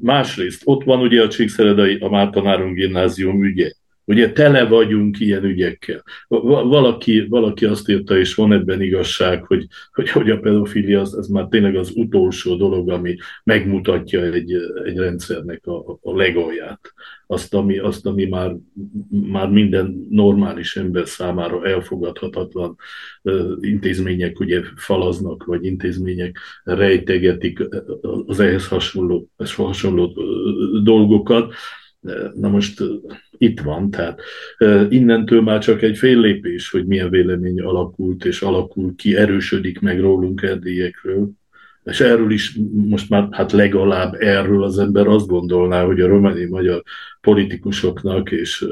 Másrészt, ott van ugye a Csíkszeredai, a Mártanáron gimnázium ügye. Ugye tele vagyunk ilyen ügyekkel. Valaki, valaki azt írta, és van ebben igazság, hogy, hogy, hogy a pedofilia az, az már tényleg az utolsó dolog, ami megmutatja egy, egy rendszernek a, a legalját. Azt, ami, azt, ami már, már minden normális ember számára elfogadhatatlan intézmények ugye falaznak, vagy intézmények rejtegetik az ehhez hasonló, hasonló dolgokat Na most itt van, tehát innentől már csak egy fél lépés, hogy milyen vélemény alakult és alakul ki, erősödik meg rólunk erdélyekről. És erről is most már hát legalább erről az ember azt gondolná, hogy a románi magyar politikusoknak és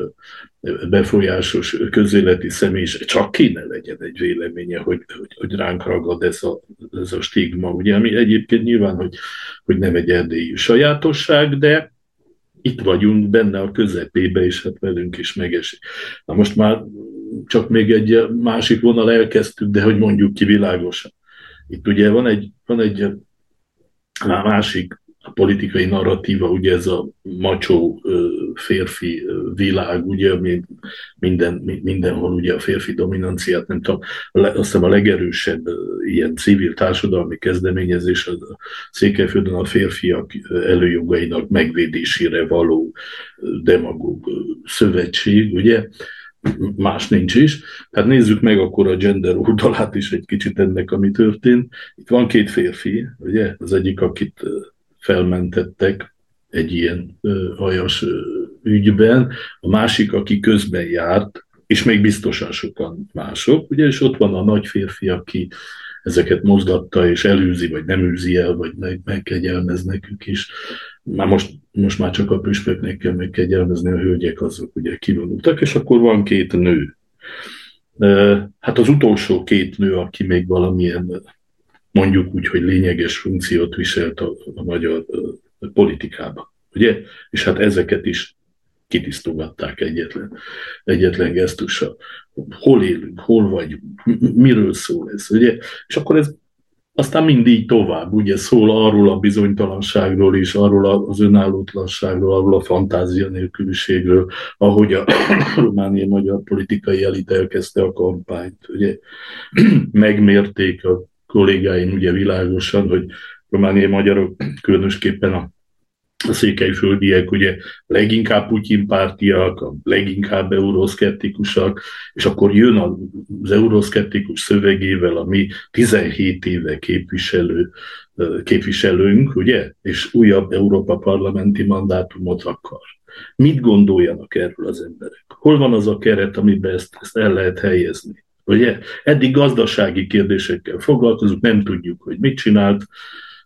befolyásos közéleti személy is csak kéne legyen egy véleménye, hogy, hogy, hogy ránk ragad ez a, ez a stigma, ugye, ami egyébként nyilván, hogy, hogy nem egy erdélyi sajátosság, de itt vagyunk benne a közepébe, és hát velünk is megesik. Na most már csak még egy másik vonal elkezdtük, de hogy mondjuk ki világosan. Itt ugye van egy, van egy másik a politikai narratíva, ugye ez a macsó férfi világ, ugye minden, mindenhol ugye a férfi dominanciát, nem tudom, azt hiszem a legerősebb ilyen civil társadalmi kezdeményezés a Székelyföldön a férfiak előjogainak megvédésére való demagóg szövetség, ugye, más nincs is. Tehát nézzük meg akkor a gender oldalát is egy kicsit ennek, ami történt. Itt van két férfi, ugye? Az egyik, akit felmentettek egy ilyen hajas ügyben, a másik, aki közben járt, és még biztosan sokan mások, ugye, és ott van a nagy férfi, aki ezeket mozgatta, és elűzi, vagy nem űzi el, vagy meg, megkegyelmez nekük is. Már most, most már csak a püspöknek kell megkegyelmezni, a hölgyek azok ugye kivonultak, és akkor van két nő. Hát az utolsó két nő, aki még valamilyen mondjuk úgy, hogy lényeges funkciót viselt a, a magyar politikában. Ugye? És hát ezeket is kitisztogatták egyetlen, egyetlen gesztussal. Hol élünk, hol vagyunk, miről szól ez, ugye? És akkor ez aztán mindig tovább, ugye szól arról a bizonytalanságról is, arról az önállótlanságról, arról a fantázia nélküliségről, ahogy a romániai magyar politikai elit elkezdte a kampányt, ugye megmérték a kollégáim ugye világosan, hogy romániai magyarok, különösképpen a a székelyföldiek ugye leginkább Putyin pártiak, a leginkább euroszkeptikusak, és akkor jön az euroszkeptikus szövegével a mi 17 éve képviselő, képviselőnk, ugye, és újabb Európa parlamenti mandátumot akar. Mit gondoljanak erről az emberek? Hol van az a keret, amiben ezt, ezt el lehet helyezni? Ugye? Eddig gazdasági kérdésekkel foglalkozunk, nem tudjuk, hogy mit csinált,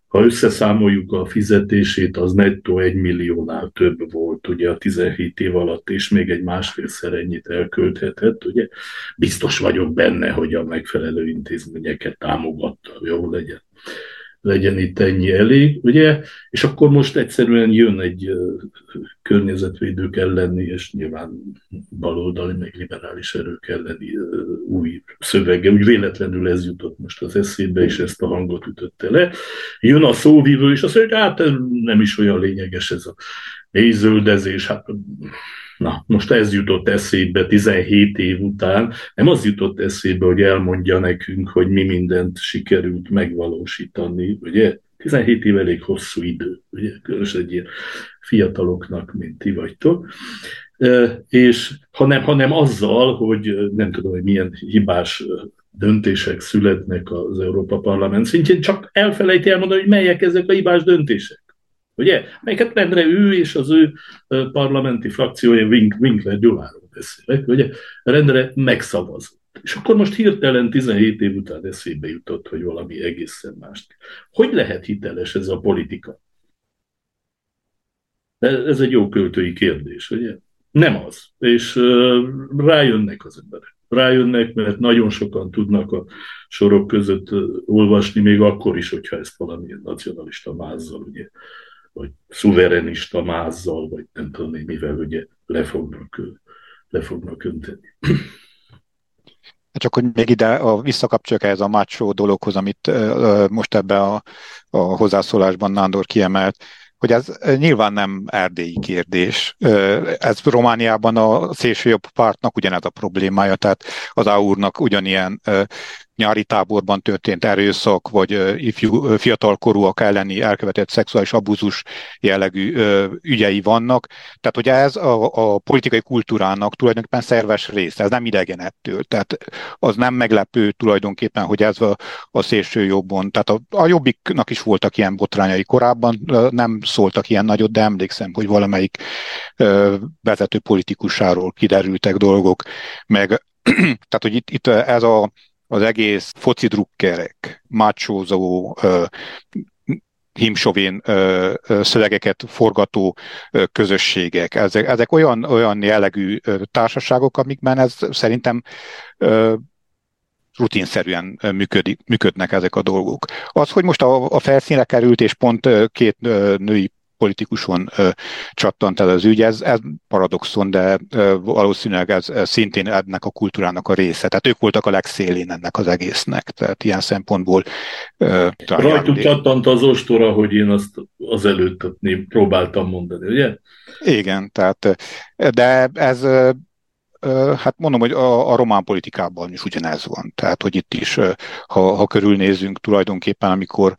ha összeszámoljuk a fizetését, az nettó egy milliónál több volt ugye a 17 év alatt, és még egy másfélszer ennyit elkölthetett, ugye. Biztos vagyok benne, hogy a megfelelő intézményeket támogatta, jó legyen legyen itt ennyi elég, ugye? És akkor most egyszerűen jön egy környezetvédők elleni, és nyilván baloldali, meg liberális erők elleni új szövege. Úgy véletlenül ez jutott most az eszébe, és ezt a hangot ütötte le. Jön a szóvívő, és azt mondja, hogy hát nem is olyan lényeges ez a mélyzöldezés, hát Na, most ez jutott eszébe 17 év után. Nem az jutott eszébe, hogy elmondja nekünk, hogy mi mindent sikerült megvalósítani, ugye? 17 év elég hosszú idő, ugye? Különösen egy ilyen fiataloknak, mint ti vagytok. És hanem, hanem azzal, hogy nem tudom, hogy milyen hibás döntések születnek az Európa Parlament szintjén, csak elfelejti elmondani, hogy melyek ezek a hibás döntések. Ugye? Melyeket rendre ő és az ő parlamenti frakciója, Wink, Winkler Gyuláról beszélek, ugye? Rendre megszavazott. És akkor most hirtelen 17 év után eszébe jutott, hogy valami egészen más. Hogy lehet hiteles ez a politika? Ez egy jó költői kérdés, ugye? Nem az. És rájönnek az emberek. Rájönnek, mert nagyon sokan tudnak a sorok között olvasni, még akkor is, hogyha ezt valamilyen nacionalista mázzal ugye, vagy szuverenista mázzal, vagy nem tudom én mivel ugye le fognak, le fognak önteni. Hát csak hogy még ide a, visszakapcsoljuk ehhez a macho dologhoz, amit uh, most ebbe a, a hozzászólásban Nándor kiemelt, hogy ez nyilván nem erdélyi kérdés. Ez Romániában a szélsőjobb pártnak ugyanez a problémája, tehát az AUR-nak ugyanilyen nyári táborban történt erőszak, vagy ifjú, fiatalkorúak elleni elkövetett szexuális abúzus jellegű ügyei vannak. Tehát, hogy ez a, a politikai kultúrának tulajdonképpen szerves része, ez nem idegen ettől. Tehát az nem meglepő tulajdonképpen, hogy ez a, a szélső jobbon, tehát a, a jobbiknak is voltak ilyen botrányai korábban, nem szóltak ilyen nagyot, de emlékszem, hogy valamelyik vezető politikusáról kiderültek dolgok, meg tehát, hogy itt, itt ez a az egész foci drukkerek, mácsózó, himsovén ö, szövegeket forgató közösségek. Ezek, ezek olyan, olyan jellegű társaságok, amikben ez szerintem rutinszerűen működik, működnek ezek a dolgok. Az, hogy most a, a felszínre került, és pont két női politikuson ö, csattant el az ügy, ez, ez paradoxon, de ö, valószínűleg ez, ez szintén ennek a kultúrának a része. Tehát ők voltak a legszélén ennek az egésznek, tehát ilyen szempontból ö, Rajtuk csattant az ostora, hogy én azt az előtt próbáltam mondani, ugye? Igen, tehát de ez hát mondom, hogy a, a román politikában is ugyanez van. Tehát, hogy itt is, ha, ha körülnézünk tulajdonképpen, amikor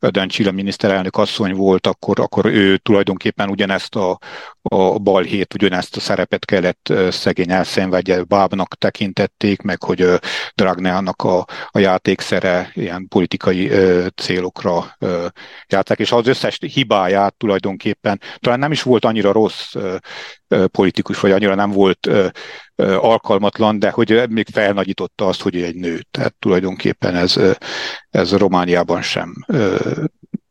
Dancsila miniszterelnök asszony volt, akkor, akkor ő tulajdonképpen ugyanezt a, a balhét, ugyanezt a szerepet kellett szegény elszenvedje, bábnak tekintették, meg hogy Dragneának a, a játékszere ilyen politikai célokra játszák, és az összes hibáját tulajdonképpen talán nem is volt annyira rossz politikus, vagy annyira nem volt alkalmatlan, de hogy még felnagyította azt, hogy egy nő. Tehát tulajdonképpen ez, ez Romániában sem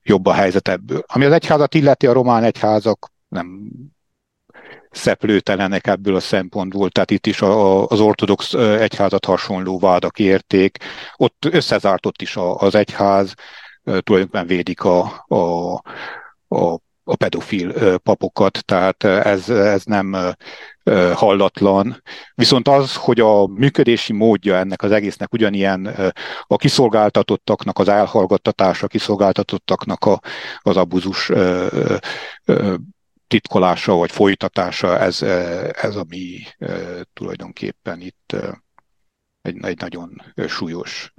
jobb a helyzet ebből. Ami az egyházat illeti, a román egyházak nem szeplőtelenek ebből a szempontból, tehát itt is a, az ortodox egyházat hasonló vádak érték. Ott összezárt ott is az egyház, tulajdonképpen védik a, a, a a pedofil papokat, tehát ez, ez nem hallatlan. Viszont az, hogy a működési módja ennek az egésznek ugyanilyen a kiszolgáltatottaknak az elhallgattatása, a kiszolgáltatottaknak a, az abuzus titkolása vagy folytatása, ez, ez ami tulajdonképpen itt egy, egy nagyon súlyos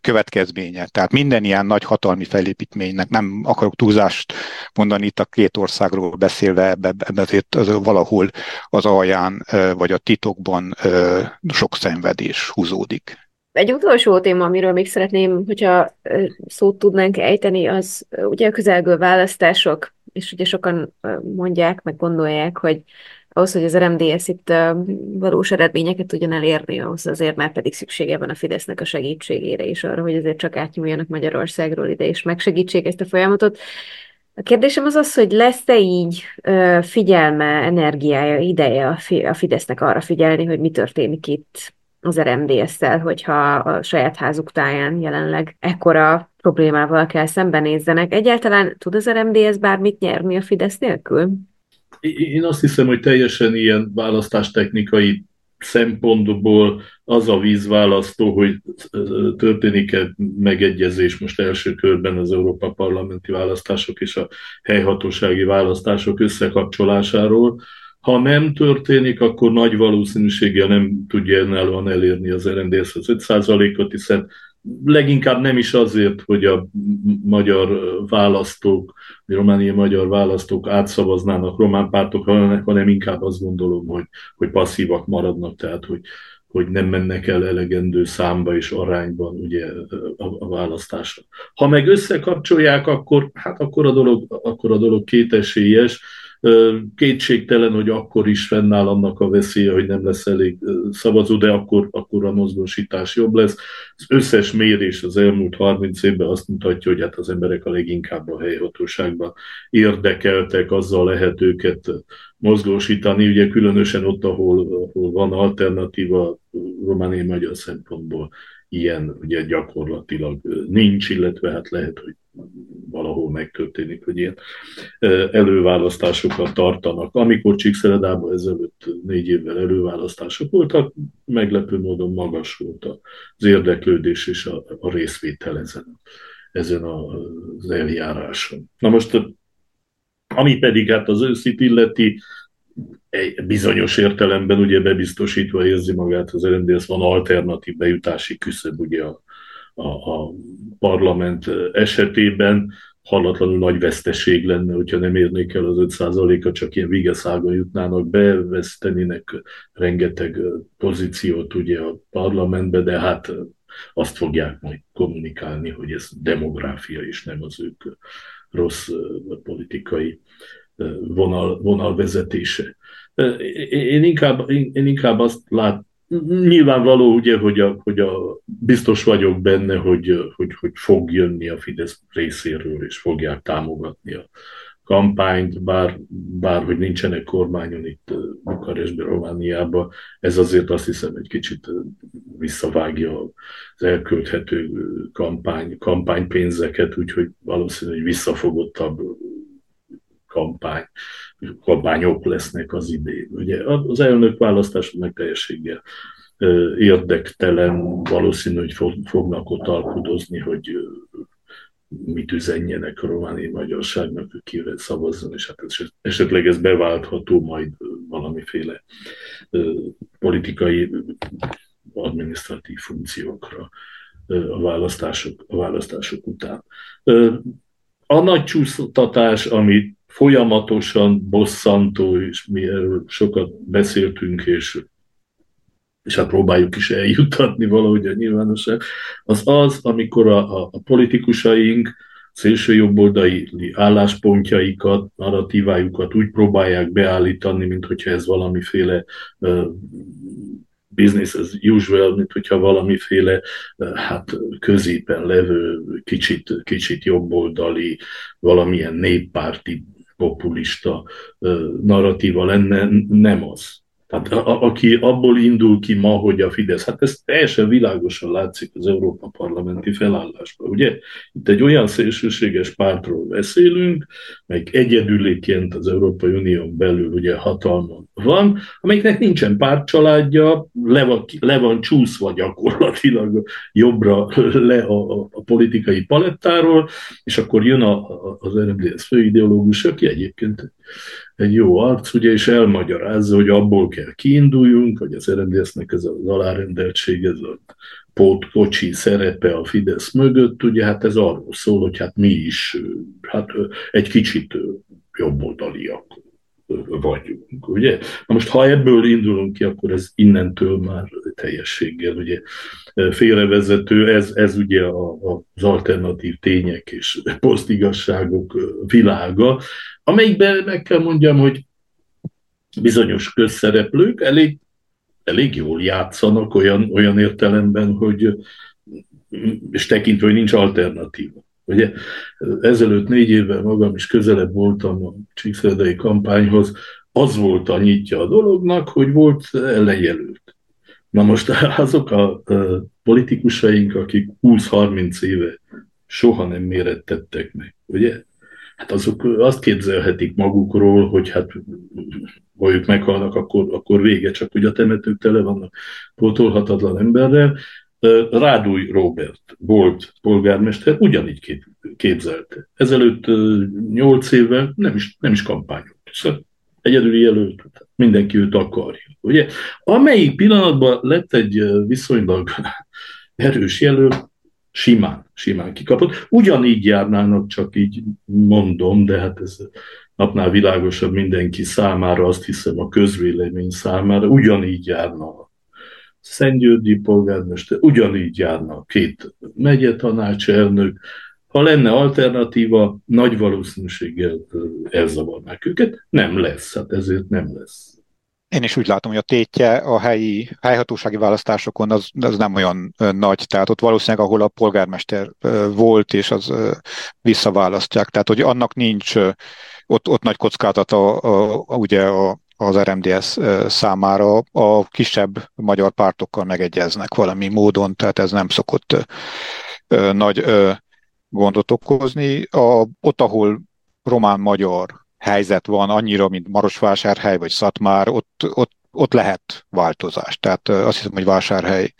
következménye. Tehát minden ilyen nagy hatalmi felépítménynek, nem akarok túlzást mondani itt a két országról beszélve, ebbe, ebbe azért az, valahol az alján vagy a titokban sok szenvedés húzódik. Egy utolsó téma, amiről még szeretném, hogyha szót tudnánk ejteni, az ugye a közelgő választások, és ugye sokan mondják, meg gondolják, hogy ahhoz, hogy az RMDS itt valós eredményeket tudjon elérni, ahhoz azért már pedig szüksége van a Fidesznek a segítségére is arra, hogy azért csak átnyúljanak Magyarországról ide, és megsegítsék ezt a folyamatot. A kérdésem az az, hogy lesz-e így figyelme, energiája, ideje a Fidesznek arra figyelni, hogy mi történik itt az RMDS-szel, hogyha a saját házuk táján jelenleg ekkora problémával kell szembenézzenek. Egyáltalán tud az RMDS bármit nyerni a Fidesz nélkül? Én azt hiszem, hogy teljesen ilyen választástechnikai szempontból az a vízválasztó, hogy történik-e megegyezés most első körben az Európa parlamenti választások és a helyhatósági választások összekapcsolásáról. Ha nem történik, akkor nagy valószínűséggel nem tudja önállóan elérni az RNDS az 5%-ot, hiszen leginkább nem is azért, hogy a magyar választók, a romániai magyar választók átszavaznának román pártok, hanem inkább azt gondolom, hogy, hogy passzívak maradnak, tehát hogy, hogy nem mennek el elegendő számba és arányban ugye a, a választásra. Ha meg összekapcsolják, akkor, hát akkor a dolog, akkor a dolog kétesélyes, Kétségtelen, hogy akkor is fennáll annak a veszélye, hogy nem lesz elég szavazó, de akkor, akkor a mozgósítás jobb lesz. Az összes mérés az elmúlt 30 évben azt mutatja, hogy hát az emberek a leginkább a helyhatóságban érdekeltek, azzal lehet őket mozgósítani, ugye különösen ott, ahol, ahol van alternatíva romániai magyar szempontból ilyen ugye gyakorlatilag nincs, illetve hát lehet, hogy valahol megtörténik, hogy ilyen előválasztásokat tartanak. Amikor Csíkszeredában ezelőtt négy évvel előválasztások voltak, meglepő módon magas volt az érdeklődés és a, a részvétel ezen, ezen az eljáráson. Na most, ami pedig hát az őszit illeti, bizonyos értelemben ugye bebiztosítva érzi magát az RMDS, van alternatív bejutási küszöb ugye a, a, a parlament esetében, hallatlanul nagy veszteség lenne, hogyha nem érnék el az 5%-a, csak ilyen vigeszága jutnának be, vesztenének rengeteg pozíciót ugye a parlamentbe, de hát azt fogják majd kommunikálni, hogy ez demográfia és nem az ők rossz politikai vonal, vonal vezetése. Én inkább, én inkább azt lát, nyilvánvaló ugye, hogy, a, hogy a, biztos vagyok benne, hogy, hogy, hogy fog jönni a Fidesz részéről, és fogják támogatni a kampányt, bár, bár hogy nincsenek kormányon itt Bukarestben, Romániában, ez azért azt hiszem egy kicsit visszavágja az elkölthető kampány, kampánypénzeket, úgyhogy valószínűleg visszafogottabb kampány, kampányok lesznek az idén. Ugye az elnök választáson meg teljességgel érdektelen, valószínű, hogy fognak ott alkudozni, hogy mit üzenjenek a romániai magyarságnak, hogy kire szavazzon, és hát esetleg ez beváltható majd valamiféle politikai, adminisztratív funkciókra a választások, a választások után. A nagy csúsztatás, amit folyamatosan bosszantó, és mi erről sokat beszéltünk, és, és hát próbáljuk is eljuttatni valahogy a nyilvánosság, az az, amikor a, a, a politikusaink szélső jobboldali álláspontjaikat, narratívájukat úgy próbálják beállítani, mint hogyha ez valamiféle business as usual, mint hogyha valamiféle hát középen levő, kicsit, kicsit jobboldali, valamilyen néppárti populista narratíva lenne, nem az. Tehát a, aki abból indul ki ma, hogy a Fidesz, hát ez teljesen világosan látszik az Európa parlamenti felállásban, ugye? Itt egy olyan szélsőséges pártról beszélünk, meg egyedüléként az Európai Unión belül ugye hatalmon van, amelyiknek nincsen pártcsaládja, le van, le van csúszva gyakorlatilag jobbra le a, a, a politikai palettáról, és akkor jön a, a, az RMDS főideológus, aki egyébként egy jó arc, ugye, és elmagyarázza, hogy abból kell kiinduljunk, hogy az RMDS-nek ez az alárendeltség, ez a pótkocsi szerepe a Fidesz mögött, ugye hát ez arról szól, hogy hát mi is hát egy kicsit jobboldaliak vagyunk, ugye? Na most, ha ebből indulunk ki, akkor ez innentől már teljességgel ugye félrevezető, ez, ez ugye a, az alternatív tények és posztigasságok világa, amelyikben meg kell mondjam, hogy bizonyos közszereplők elég, elég jól játszanak olyan, olyan értelemben, hogy és tekintve, hogy nincs alternatíva. Ugye ezelőtt négy évvel magam is közelebb voltam a Csíkszerdai kampányhoz, az volt a nyitja a dolognak, hogy volt ellenjelölt. Na most azok a politikusaink, akik 20-30 éve soha nem mérettettek meg, ugye? Hát azok azt képzelhetik magukról, hogy hát ha ők meghalnak, akkor, akkor vége, csak hogy a temetők tele vannak pótolhatatlan emberrel. Rádúj Robert volt polgármester, ugyanígy képzelte. Ezelőtt nyolc évvel nem is, nem is kampányolt. Szóval egyedüli jelölt, mindenki őt akarja. Ugye? Amelyik pillanatban lett egy viszonylag erős jelölt, simán, simán kikapott. Ugyanígy járnának, csak így mondom, de hát ez napnál világosabb mindenki számára, azt hiszem a közvélemény számára, ugyanígy járna Szentgyörgyi polgármester, ugyanígy járna két megyetanácselnök, ha lenne alternatíva, nagy valószínűséggel elzavarnák őket. Nem lesz, hát ezért nem lesz. Én is úgy látom, hogy a tétje a helyi helyhatósági választásokon az, az nem olyan nagy, tehát ott valószínűleg, ahol a polgármester volt, és az visszaválasztják, tehát hogy annak nincs ott, ott nagy kockázat a, a, a, ugye a, az RMDS számára a kisebb magyar pártokkal megegyeznek valami módon, tehát ez nem szokott nagy gondot okozni. A, ott, ahol román-magyar helyzet van annyira, mint Marosvásárhely vagy Szatmár, ott, ott, ott lehet változás. Tehát azt hiszem, hogy Vásárhely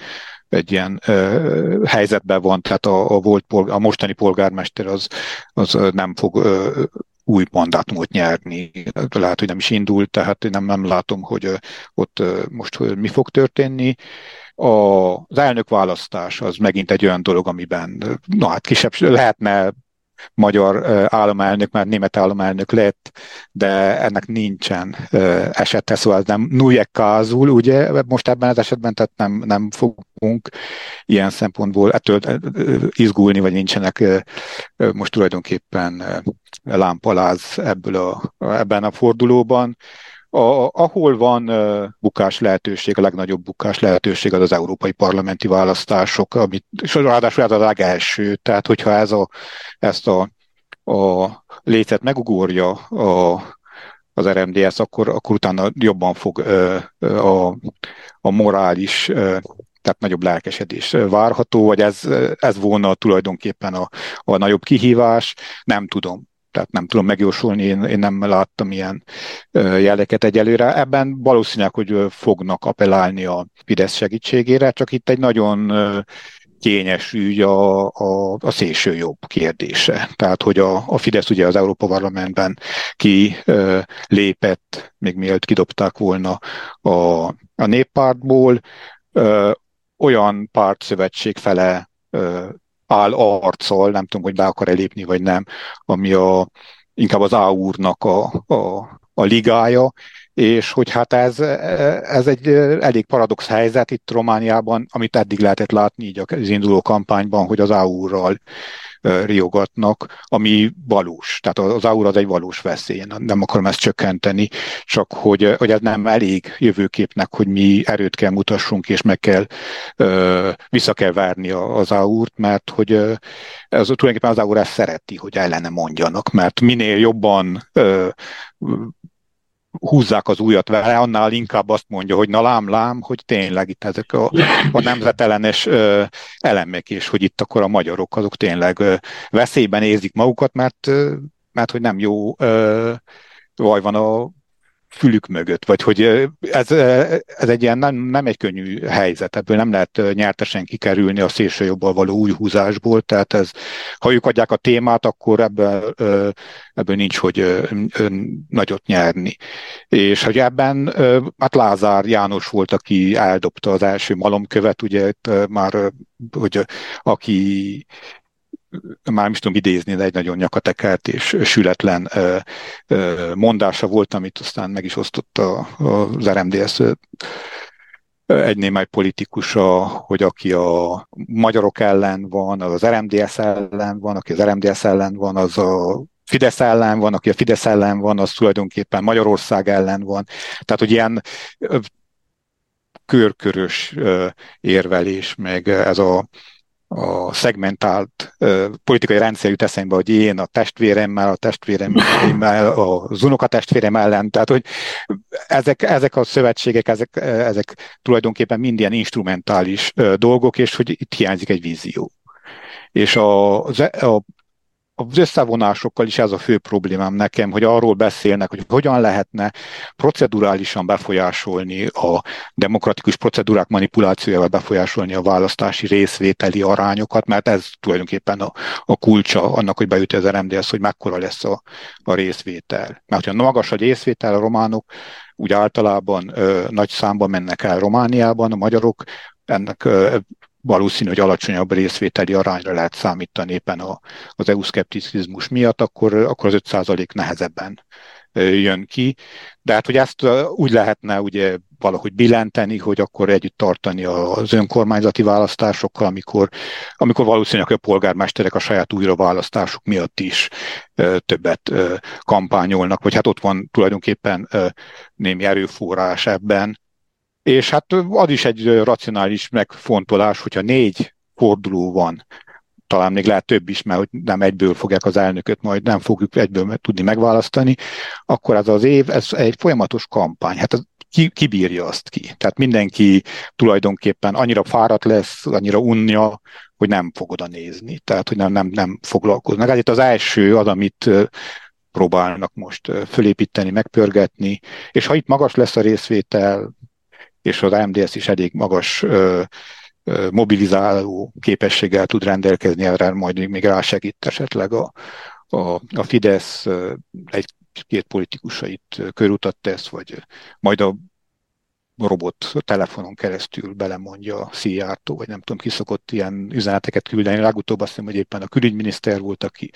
egy ilyen ö, helyzetben van, tehát a, a, volt polgár, a mostani polgármester az, az nem fog ö, új mandátumot nyerni. Lehet, hogy nem is indult, tehát én nem, nem látom, hogy ott most mi fog történni. A, az elnökválasztás az megint egy olyan dolog, amiben na hát kisebb lehetne magyar államelnök, már német államelnök lett, de ennek nincsen esete, szóval nem nujek kázul, ugye, most ebben az esetben, tehát nem, nem fogunk ilyen szempontból ettől izgulni, vagy nincsenek most tulajdonképpen lámpaláz ebből a, ebben a fordulóban. A, ahol van uh, bukás lehetőség, a legnagyobb bukás lehetőség az az európai parlamenti választások, amit, és ráadásul ez a legelső, tehát hogyha ez a, ezt a, a lécet megugorja a, az RMDS, akkor, akkor utána jobban fog uh, a, a morális uh, tehát nagyobb lelkesedés várható, vagy ez, ez volna tulajdonképpen a, a nagyobb kihívás, nem tudom tehát nem tudom megjósolni, én, én nem láttam ilyen jeleket egyelőre. Ebben valószínűleg, hogy fognak appellálni a Fidesz segítségére, csak itt egy nagyon kényes ügy a, a, a szélső jobb kérdése. Tehát, hogy a, a Fidesz ugye az Európa Parlamentben ki lépett, még mielőtt kidobták volna a, a néppártból, olyan pártszövetség fele áll arccal, nem tudom, hogy be akar-e vagy nem, ami a, inkább az áúrnak a, a, a ligája, és hogy hát ez, ez egy elég paradox helyzet itt Romániában, amit eddig lehetett látni így az induló kampányban, hogy az AU-ral riogatnak, ami valós. Tehát az aura az egy valós veszély, nem akarom ezt csökkenteni, csak hogy, hogy ez nem elég jövőképnek, hogy mi erőt kell mutassunk, és meg kell, vissza kell várni az aurt, mert hogy ez tulajdonképpen az aura szereti, hogy ellene mondjanak, mert minél jobban húzzák az újat vele, annál inkább azt mondja, hogy na lám, lám, hogy tényleg itt ezek a, a nemzetellenes ö, elemek, és hogy itt akkor a magyarok azok tényleg ö, veszélyben érzik magukat, mert, ö, mert hogy nem jó ö, vaj van a fülük mögött, vagy hogy ez, ez egy ilyen nem, nem egy könnyű helyzet, ebből nem lehet nyertesen kikerülni a szélső jobbal való új húzásból, tehát ez, ha ők adják a témát, akkor ebből, ebből nincs, hogy nagyot nyerni. És hogy ebben, hát Lázár János volt, aki eldobta az első malomkövet, ugye itt már, hogy aki már is tudom idézni, de egy nagyon nyakatekert és sületlen mondása volt, amit aztán meg is osztotta az RMDS egy némely politikusa, hogy aki a magyarok ellen van, az RMDS ellen van, aki az RMDS ellen van, az a Fidesz ellen van, aki a Fidesz ellen van, az tulajdonképpen Magyarország ellen van. Tehát, hogy ilyen körkörös érvelés, meg ez a a szegmentált uh, politikai rendszer jut eszembe, hogy én a testvéremmel, a testvéremmel, az unokatestvérem ellen, tehát hogy ezek, ezek a szövetségek, ezek, ezek tulajdonképpen mind ilyen instrumentális uh, dolgok, és hogy itt hiányzik egy vízió. És a, a az összevonásokkal is ez a fő problémám nekem, hogy arról beszélnek, hogy hogyan lehetne procedurálisan befolyásolni a demokratikus procedúrák manipulációjával befolyásolni a választási részvételi arányokat, mert ez tulajdonképpen a, a kulcsa annak, hogy bejut az RMDS, hogy mekkora lesz a, a részvétel. Mert hogyha magas a részvétel, a románok úgy általában ö, nagy számban mennek el Romániában, a magyarok ennek valószínű, hogy alacsonyabb részvételi arányra lehet számítani éppen a, az EU-szkepticizmus miatt, akkor, akkor az 5% nehezebben jön ki. De hát, hogy ezt úgy lehetne ugye valahogy billenteni, hogy akkor együtt tartani az önkormányzati választásokkal, amikor, amikor valószínűleg a polgármesterek a saját újraválasztásuk miatt is többet kampányolnak, vagy hát ott van tulajdonképpen némi erőforrás ebben, és hát az is egy racionális megfontolás, hogyha négy forduló van, talán még lehet több is, mert nem egyből fogják az elnököt, majd nem fogjuk egyből tudni megválasztani, akkor ez az év, ez egy folyamatos kampány. Hát az, ki, ki bírja azt ki? Tehát mindenki tulajdonképpen annyira fáradt lesz, annyira unja, hogy nem fog oda nézni, tehát hogy nem, nem, nem foglalkoznak. Hát itt az első az, amit próbálnak most fölépíteni, megpörgetni, és ha itt magas lesz a részvétel, és az AMDS is elég magas mobilizáló képességgel tud rendelkezni, erre majd még rásegít esetleg a, a, a Fidesz egy-két politikusait körutat tesz, vagy majd a robot telefonon keresztül belemondja a Szijjártó, vagy nem tudom, ki szokott ilyen üzeneteket küldeni. Legutóbb azt hiszem, hogy éppen a külügyminiszter volt, aki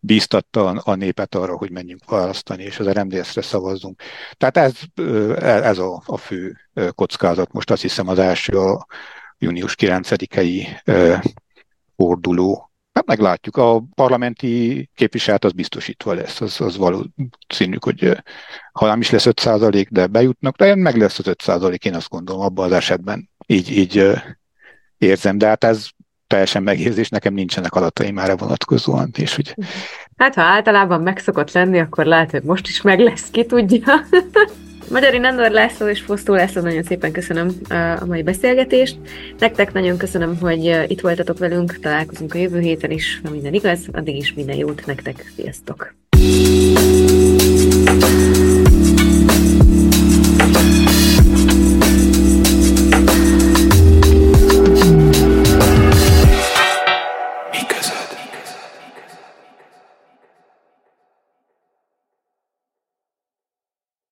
bíztatta a népet arra, hogy menjünk választani, és az RMDS-re szavazzunk. Tehát ez, ez a, a fő kockázat. Most azt hiszem az első a június 9-i forduló. Hát meglátjuk. A parlamenti képviselet az biztosítva lesz, az, az valószínű, hogy ha nem is lesz 5 de bejutnak, de meg lesz az 5 én azt gondolom abban az esetben. Így, így érzem, de hát ez teljesen megérzés, nekem nincsenek adataim erre vonatkozóan. És hogy... Hát ha általában megszokott lenni, akkor lehet, hogy most is meg lesz, ki tudja. Magyari Nandor László és Fosztó László, nagyon szépen köszönöm a mai beszélgetést. Nektek nagyon köszönöm, hogy itt voltatok velünk, találkozunk a jövő héten is, ha minden igaz, addig is minden jót nektek, sziasztok!